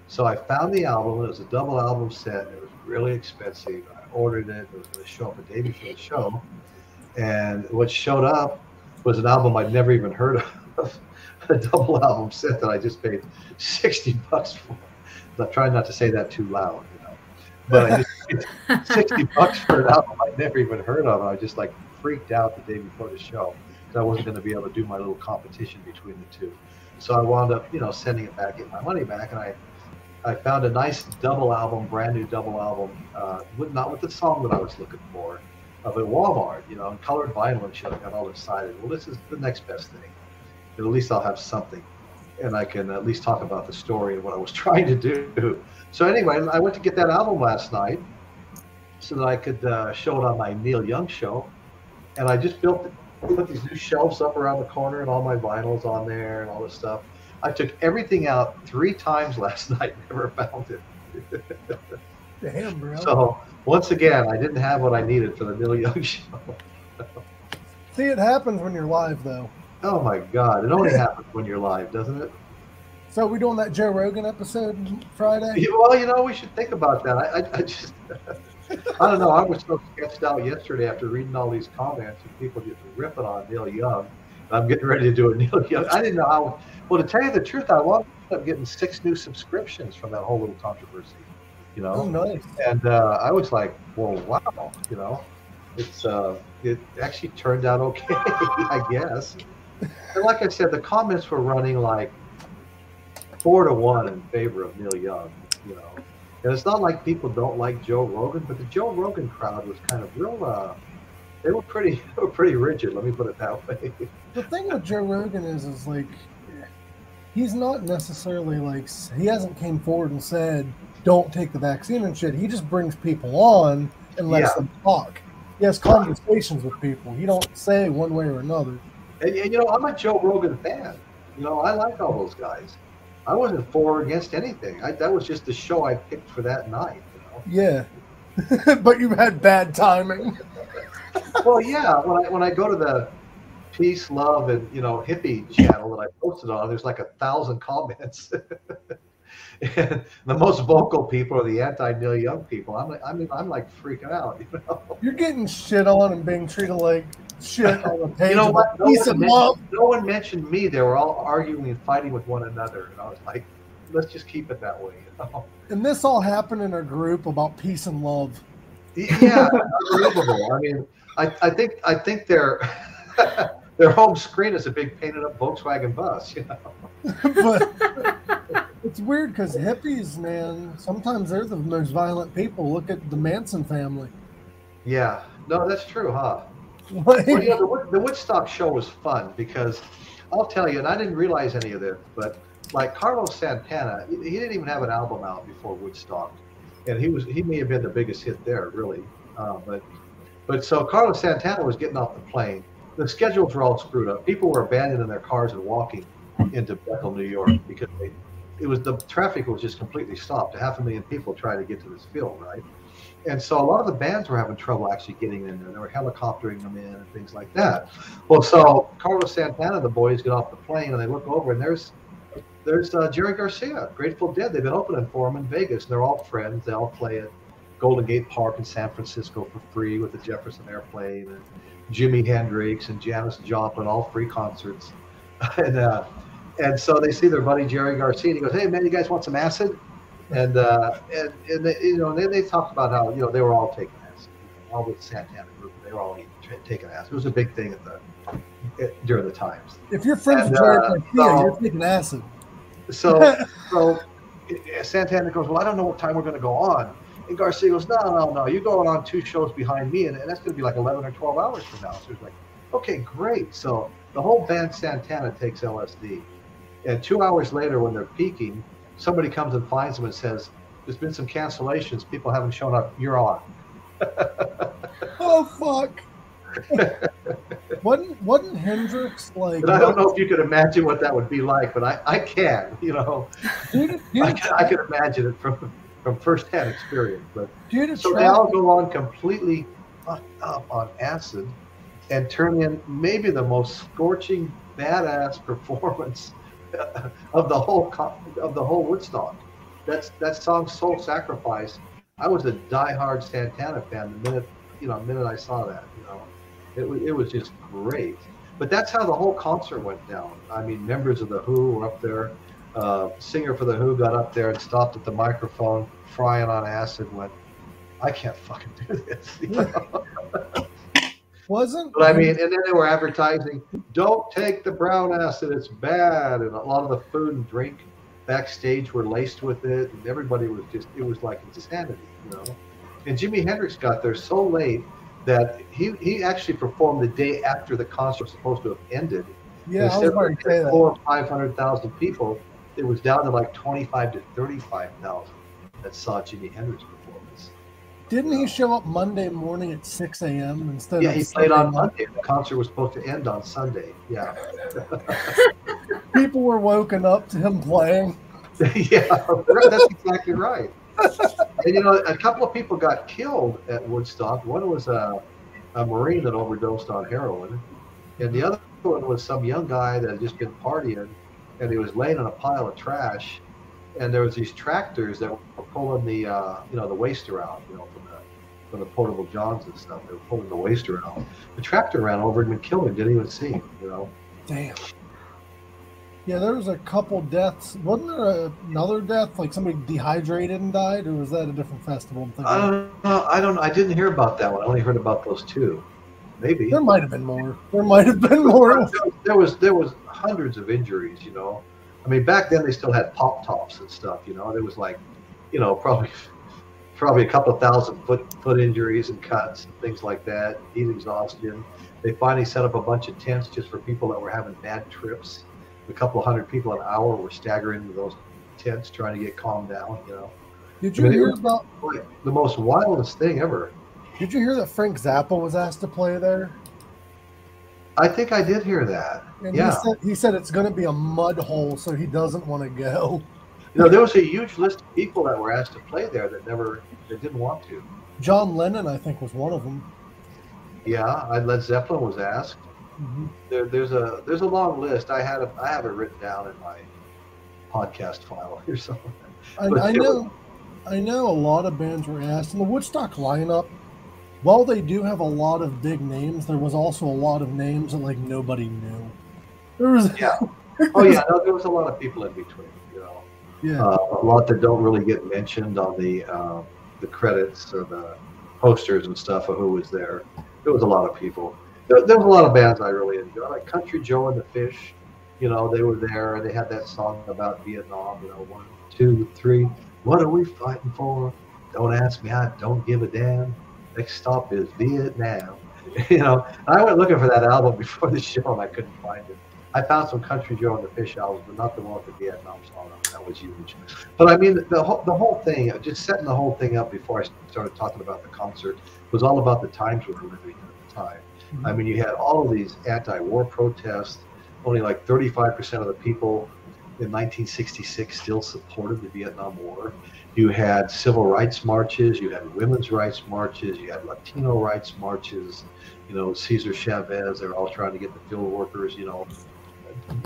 So I found the album. It was a double album set. It was really expensive. I ordered it. It was going to show up a day before the show. And what showed up was an album I'd never even heard of, a double album set that I just paid 60 bucks for. I'm trying not to say that too loud, you know. But I just paid 60 bucks for an album I'd never even heard of. And I just like freaked out the day before the show because I wasn't going to be able to do my little competition between the two. So I wound up, you know, sending it back, getting my money back, and I, I found a nice double album, brand new double album, uh, with, not with the song that I was looking for, of at Walmart, you know, in colored vinyl and shit. I got all excited. Well, this is the next best thing. At least I'll have something, and I can at least talk about the story and what I was trying to do. So anyway, I went to get that album last night so that I could uh, show it on my Neil Young show, and I just built put these new shelves up around the corner and all my vinyls on there and all this stuff. I took everything out three times last night, never found it. Damn, bro. So once again, I didn't have what I needed for the Neil Young show. See, it happens when you're live, though. Oh my God! It only happens when you're live, doesn't it? So we're doing that Joe Rogan episode Friday? Yeah, Well, you know, we should think about that. I, I, I just, I don't know. I was so sketched out yesterday after reading all these comments and people just ripping on Neil Young. I'm getting ready to do a Neil Young. I didn't know how. Well, to tell you the truth, I wound up getting six new subscriptions from that whole little controversy. You know, Oh, nice. and uh, I was like, "Well, wow!" You know, it's uh, it actually turned out okay, I guess. And like I said, the comments were running like four to one in favor of Neil Young. You know, and it's not like people don't like Joe Rogan, but the Joe Rogan crowd was kind of real. Uh, they were pretty, they were pretty rigid. Let me put it that way. The thing with Joe Rogan is, is like, he's not necessarily like he hasn't came forward and said don't take the vaccine and shit. He just brings people on and lets Yeah. them talk. He has conversations with people. He don't say one way or another. And, and, you know, I'm a Joe Rogan fan. You know, I like all those guys. I wasn't for or against anything. I, that was just the show I picked for that night. You Yeah, but you had bad timing. well, yeah. When I when I go to the peace, love, and you know hippie channel that I posted on, there's like a thousand comments. and the most vocal people are the anti-Neil Young people. I'm like, I mean, I'm like freaking out. You know, You're getting shit on and being treated like shit on the page. you know what? No Peace one, love. mentioned, no one mentioned me. They were all arguing and fighting with one another, and I was like, let's just keep it that way. You know? And this all happened in a group about peace and love. Yeah, unbelievable. I mean, I, I think I think their their home screen is a big painted up Volkswagen bus. You know. but it's weird because hippies, man, sometimes they're the most violent people. Look at the Manson family. Yeah, no, that's true, huh? Well, you know, the, the Woodstock show was fun because I'll tell you, and I didn't realize any of this, but like Carlos Santana, he, he didn't even have an album out before Woodstock, and he was he may have been the biggest hit there, really. Uh, but but so Carlos Santana was getting off the plane. The schedules were all screwed up. People were abandoning their cars and walking into Bethel, New York, because they, it was the traffic was just completely stopped. Half a million people trying to get to this field, right? And so a lot of the bands were having trouble actually getting in there. They were helicoptering them in and things like that. Well, so Carlos Santana, and the boys get off the plane and they look over and there's there's uh, Jerry Garcia, Grateful Dead. They've been opening for him in Vegas. They're all friends. They all play at Golden Gate Park in San Francisco for free with the Jefferson Airplane and Jimi Hendrix and Janis Joplin, all free concerts. and uh, and so they see their buddy Jerry Garcia. And he goes, "Hey man, you guys want some acid?" And uh, and, and they, you know, they, they talked about how you know they were all taking acid, all the Santana group. They were all taking acid. It was a big thing at the at, during the times. if you're friends And, with Jared uh, Garcia, so- you're taking acid. So so uh, Santana goes, "Well, I don't know what time we're going to go on." And Garcia goes, "No, no, no. You're going on two shows behind me, and, and that's going to be like 11 or 12 hours from now." So he's like, "Okay, great." So the whole band Santana takes LSD, and two hours later, when they're peaking, somebody comes and finds them and says, "There's been some cancellations. People haven't shown up. You're on." Oh fuck! wasn't wasn't Hendrix like? I don't know if you could imagine what that would be like, but I, I can. You know, Dude, I dude, can, I can imagine it from from firsthand experience, but. dude, So they all go on completely fucked up on acid and turn in maybe the most scorching, badass performance of the whole of the whole Woodstock. That's that song "Soul Sacrifice." I was a diehard Santana fan the minute you know the minute I saw that. You know, it was it was just great. But that's how the whole concert went down. I mean, members of the Who were up there. Uh, singer for the Who got up there and stopped at the microphone, frying on acid. Went, I can't fucking do this. you know? wasn't. But I mean, and then they were advertising, don't take the brown acid, it's bad. And a lot of the food and drink backstage were laced with it. And everybody was just, it was like insanity, you know. And Jimi Hendrix got there so late that he, he actually performed the day after the concert was supposed to have ended. yeah, I was about to say that. four or 500,000 people, it was down to like 25 to 35,000 that saw Jimi Hendrix. Didn't he show up Monday morning at 6 a.m. instead Yeah, of he played on? Monday. The concert was supposed to end on Sunday. Yeah. People were woken up to him playing. yeah, that's exactly right. And you know, a couple of people got killed at Woodstock. One was a, a Marine that overdosed on heroin, and the other one was some young guy that had just been partying, and he was laying in a pile of trash, and there was these tractors that were pulling the uh, you know the waste around, you know, from the from the portable johns and stuff. They were pulling the waste around. The tractor ran over and killed him. Didn't even see him, you know. Damn. Yeah, there was a couple deaths. Wasn't there another death, like somebody dehydrated and died, or was that a different festival? I'm thinking I don't know. I don't. I didn't hear about that one. I only heard about those two. Maybe There might have been more. There might have been more. there was there was hundreds of injuries. You know, I mean, back then they still had pop tops and stuff. You know, there was like, you know, probably probably a couple of thousand foot foot injuries and cuts and things like that. Heat exhaustion. They finally set up a bunch of tents just for people that were having bad trips. A couple of hundred people an hour were staggering into those tents trying to get calmed down. You know, Did I you mean, hear about? like the most wildest thing ever. Did you hear that Frank Zappa was asked to play there? I think I did hear that. And Yeah. he said he said it's going to be a mud hole, so he doesn't want to go. You know, there was a huge list of people that were asked to play there that never, that didn't want to. John Lennon, I think, was one of them. Yeah, I, Led Zeppelin was asked. Mhm. There, there's a there's a long list. I had a, I have it written down in my podcast file or something. I, I know, I know a lot of bands were asked, and the Woodstock lineup. While they do have a lot of big names, there was also a lot of names that like nobody knew. There was Yeah. Oh yeah, no, there was a lot of people in between. You know, yeah. uh, a lot that don't really get mentioned on the uh, the credits or the posters and stuff of who was there. There was a lot of people. There, there was a lot of bands I really enjoyed, like Country Joe and the Fish. You know, they were there and they had that song about Vietnam. You know, one, two, three. What are we fighting for? Don't ask me. I don't give a damn. Next stop is Vietnam. You know, I went looking for that album before the show and I couldn't find it. I found some Country Joe and the Fish albums, but not the one with the Vietnam song. That was huge. But I mean, the whole the whole thing, just setting the whole thing up before I started talking about the concert, was all about the times we were living in at the time. Mm-hmm. I mean, you had all of these anti-war protests. Only like 35% of the people in 1966 still supported the Vietnam War. You had civil rights marches. You had women's rights marches. You had Latino rights marches. You know, Cesar Chavez. They were all trying to get the field workers. You know,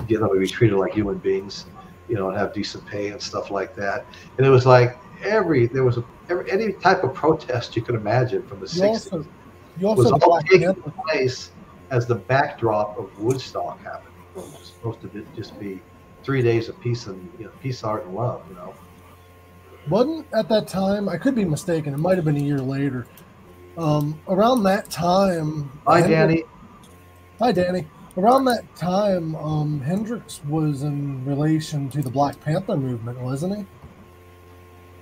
get them to be treated like human beings. You know, and have decent pay and stuff like that. And it was like every there was a, every, any type of protest you could imagine from the You 60s also, you was all taking place as the backdrop of Woodstock happening. It was supposed to be, just be three days of peace and you know, peace, art, and love. You know, wasn't at that time. I could be mistaken. It might have been a year later. Um, around that time. hi Danny. Hi, Danny. Around that time, um, Hendrix was in relation to the Black Panther movement, wasn't he?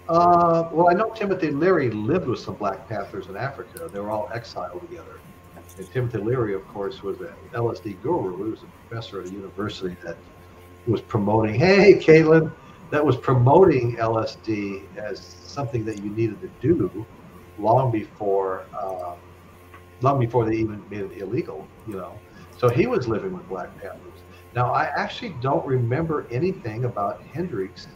Uh, well, I know Timothy Leary lived with some Black Panthers in Africa. They were all exiled together. And Timothy Leary, of course, was an LSD guru. He was a professor at a university that was promoting. Hey, Caitlin, that was promoting LSD as something that you needed to do long before, uh, long before they even made it illegal. You know, so he was living with Black Panthers. Now, I actually don't remember anything about Hendrix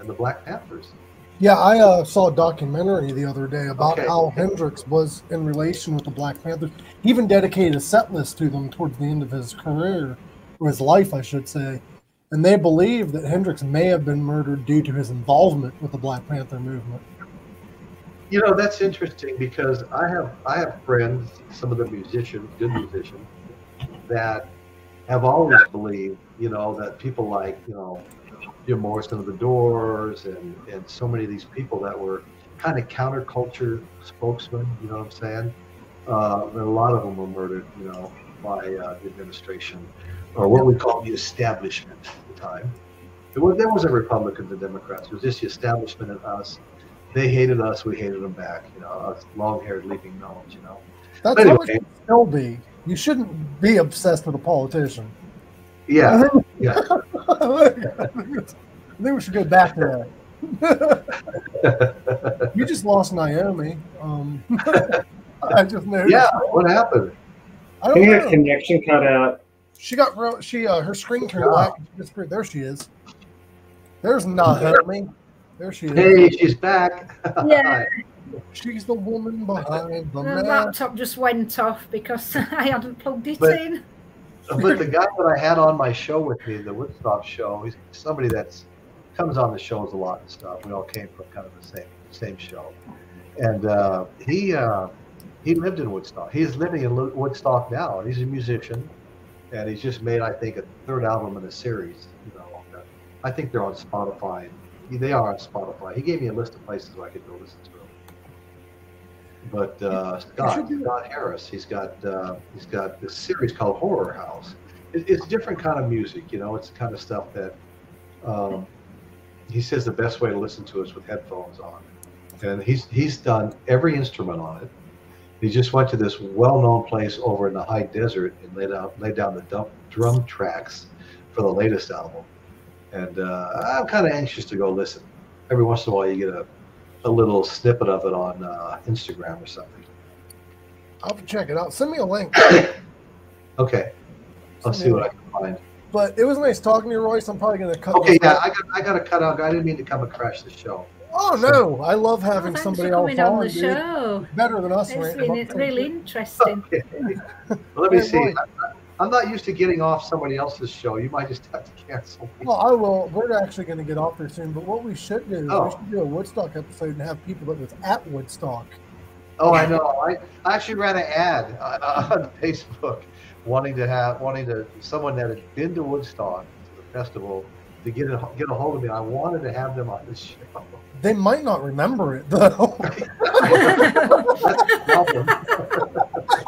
and the Black Panthers. Yeah, I uh, saw a documentary the other day about Okay. how Hendrix was in relation with the Black Panthers. He even dedicated a set list to them towards the end of his career, or his life, I should say. And they believe that Hendrix may have been murdered due to his involvement with the Black Panther movement. You know, that's interesting because I have I have friends, some of the musicians, good musicians, that have always believed, you know, that people like, you know, Jim Morrison of the Doors and and so many of these people that were kind of counterculture spokesmen, you know what I'm saying? Uh, a lot of them were murdered, you know, by uh, the administration or what we call the establishment at the time. It was, there wasn't Republicans and Democrats. It was just the establishment and us they hated us, we hated them back. You know, us long-haired leaping gnomes. You know. That's Anyway. how it should still be. You shouldn't be obsessed with a politician. Yeah, yeah. I think we should go back to that. you just lost Naomi. Um, I just noticed. yeah. What happened? I I don't think her know. connection cut out. She got real. She uh, her screen turned Yeah. black. She disappeared. There she is. There's Naomi. There she is. Hey, she's back. Yeah. She's the woman behind the The laptop just went off because I hadn't plugged it But- in. but the guy that I had on my show with me, the Woodstock show, he's somebody that's comes on the shows a lot and stuff. We all came from kind of the same same show, and uh, he uh, he lived in Woodstock. He's living in Woodstock now, and he's a musician, and he's just made I think a third album in a series. You know, I think they're on Spotify. They are on Spotify. He gave me a list of places where I could go listen to them. But uh, Scott, Scott Harris, he's got uh, he's got this series called Horror House. It, it's different kind of music, you know. It's the kind of stuff that um, he says the best way to listen to is with headphones on, and he's he's done every instrument on it. He just went to this well-known place over in the high desert and laid out laid down the dump, drum tracks for the latest album. And uh, I'm kind of anxious to go listen. Every once in a while, you get a, a little snippet of it on uh, Instagram or something. I'll have to check it out. Send me a link. Okay, I'll see what I can find. But it was nice talking to you, Royce. I'm probably going to cut. Okay, yeah, out. I got I got to cut out. I didn't mean to come and crash the show. Oh no, I love having thanks somebody else on on. the show. Better than us. Right? It's ranting been about really interesting. Okay. Well, let me Hey, see. Roy. I- I'm not used to getting off somebody else's show. You might just have to cancel me. Well, I will. We're actually going to get off there soon. But what we should do is Oh. we should do a Woodstock episode and have people that was at Woodstock. Oh, I know. I, I actually ran an ad uh, on Facebook wanting to have wanting to someone that had been to Woodstock to the festival to get a, get a hold of me. I wanted to have them on the show. They might not remember it though. That's the problem.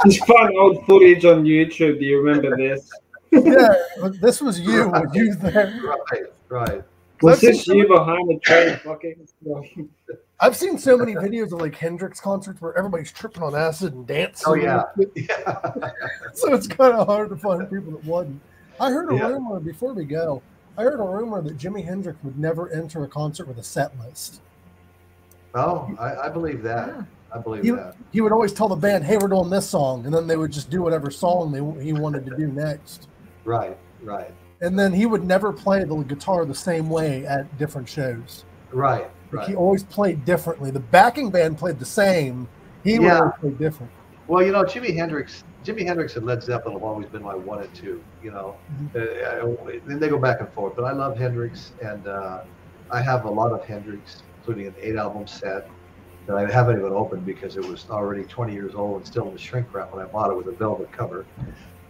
Just find old footage on YouTube. Do you remember this? yeah, but this was you. Were you there? right, right. Was this some- you behind the train? Fucking. I've seen so many videos of like Hendrix concerts where everybody's tripping on acid and dancing. Oh yeah, yeah. So it's kind of hard to find people that wasn't. I heard a Yeah. rumor before we go. I heard a rumor that Jimi Hendrix would never enter a concert with a set list. Oh, I, I believe that. I believe You- that. He would always tell the band, "Hey, we're doing this song," and then they would just do whatever song they he wanted to do next. Right, right, And then he would never play the guitar the same way at different shows. right, Like he always played differently. The backing band played the same. He would Yeah. always play different. Well, you know, Jimi Hendrix, Jimi Hendrix and Led Zeppelin have always been my one and two. You know, Mm-hmm. uh, then they go back and forth. But I love Hendrix, and uh, I have a lot of Hendrix, including an eight-album set that I haven't even opened because it was already 20 years old and still in the shrink wrap when I bought it with a velvet cover.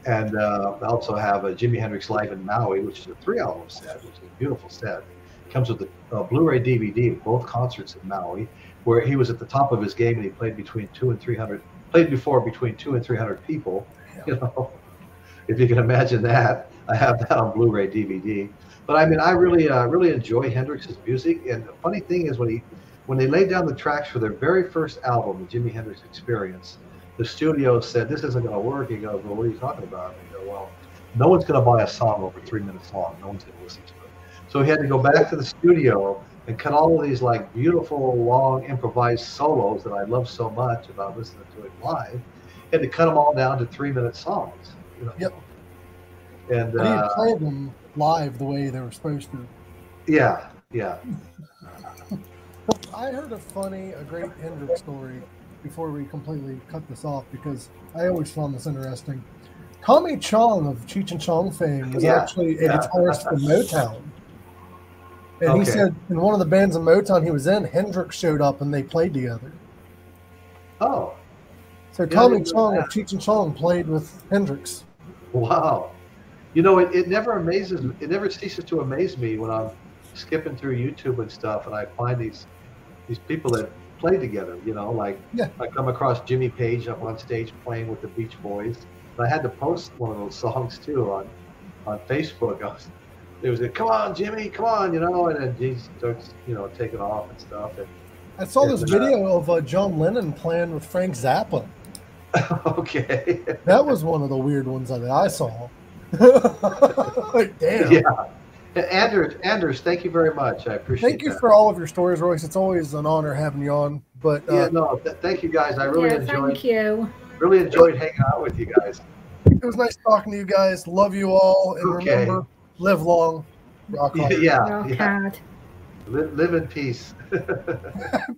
And uh, I also have a Jimi Hendrix Live in Maui, which is a three-album set, which is a beautiful set. It Comes with a uh, Blu-ray DVD of both concerts in Maui, where he was at the top of his game and he played between two and three hundred. Played before between two and three hundred people. You know, if you can imagine that, I have that on Blu-ray DVD. But I mean, I really, uh, really enjoy Hendrix's music. And the funny thing is, when he, when they laid down the tracks for their very first album, the Jimi Hendrix Experience, the studio said, "This isn't going to work." He goes, "Well, what are you talking about?" I go, "Well, no one's going to buy a song over three minutes long. No one's going to listen to it." So he had to go back to the studio and cut all of these like beautiful, long, improvised solos that I love so much about listening to it live. Had to cut them all down to three-minute songs. You know? Yep. And But he uh, played them live the way they were supposed to. yeah, yeah. I heard a funny, a great Hendrix story before we completely cut this off because I always found this interesting. Tommy Chong of Cheech and Chong fame was Yeah, actually a yeah. guitarist for Motown. And he said in one of the bands in Motown he was in, Hendrix showed up and they played together. Oh, So Tommy Chong of. Cheech and Chong played with Hendrix. wow. You know, it, it never amazes it never ceases to amaze me when I'm skipping through YouTube and stuff and I find these these people that play together, you know, like Yeah. I come across Jimmy Page up on stage playing with the Beach Boys. And I had to post one of those songs too on on Facebook. I was it was like, come on, Jimmy, come on, you know, and then he starts, you know, taking off and stuff. And I saw this but, uh, video of uh, John Lennon playing with Frank Zappa. okay. That was one of the weird ones that I saw. like, damn. Yeah. Anders, Anders, thank you very much. I appreciate it. Thank you that. for all of your stories, Royce. It's always an honor having you on. But uh, yeah, no, th- thank you guys. I really yeah, enjoyed thank you. really enjoyed hanging out with you guys. it was nice talking to you guys. Love you all. And Okay. remember, live long. Rock Yeah, hard. yeah, Rock yeah. hard. Live, live in peace.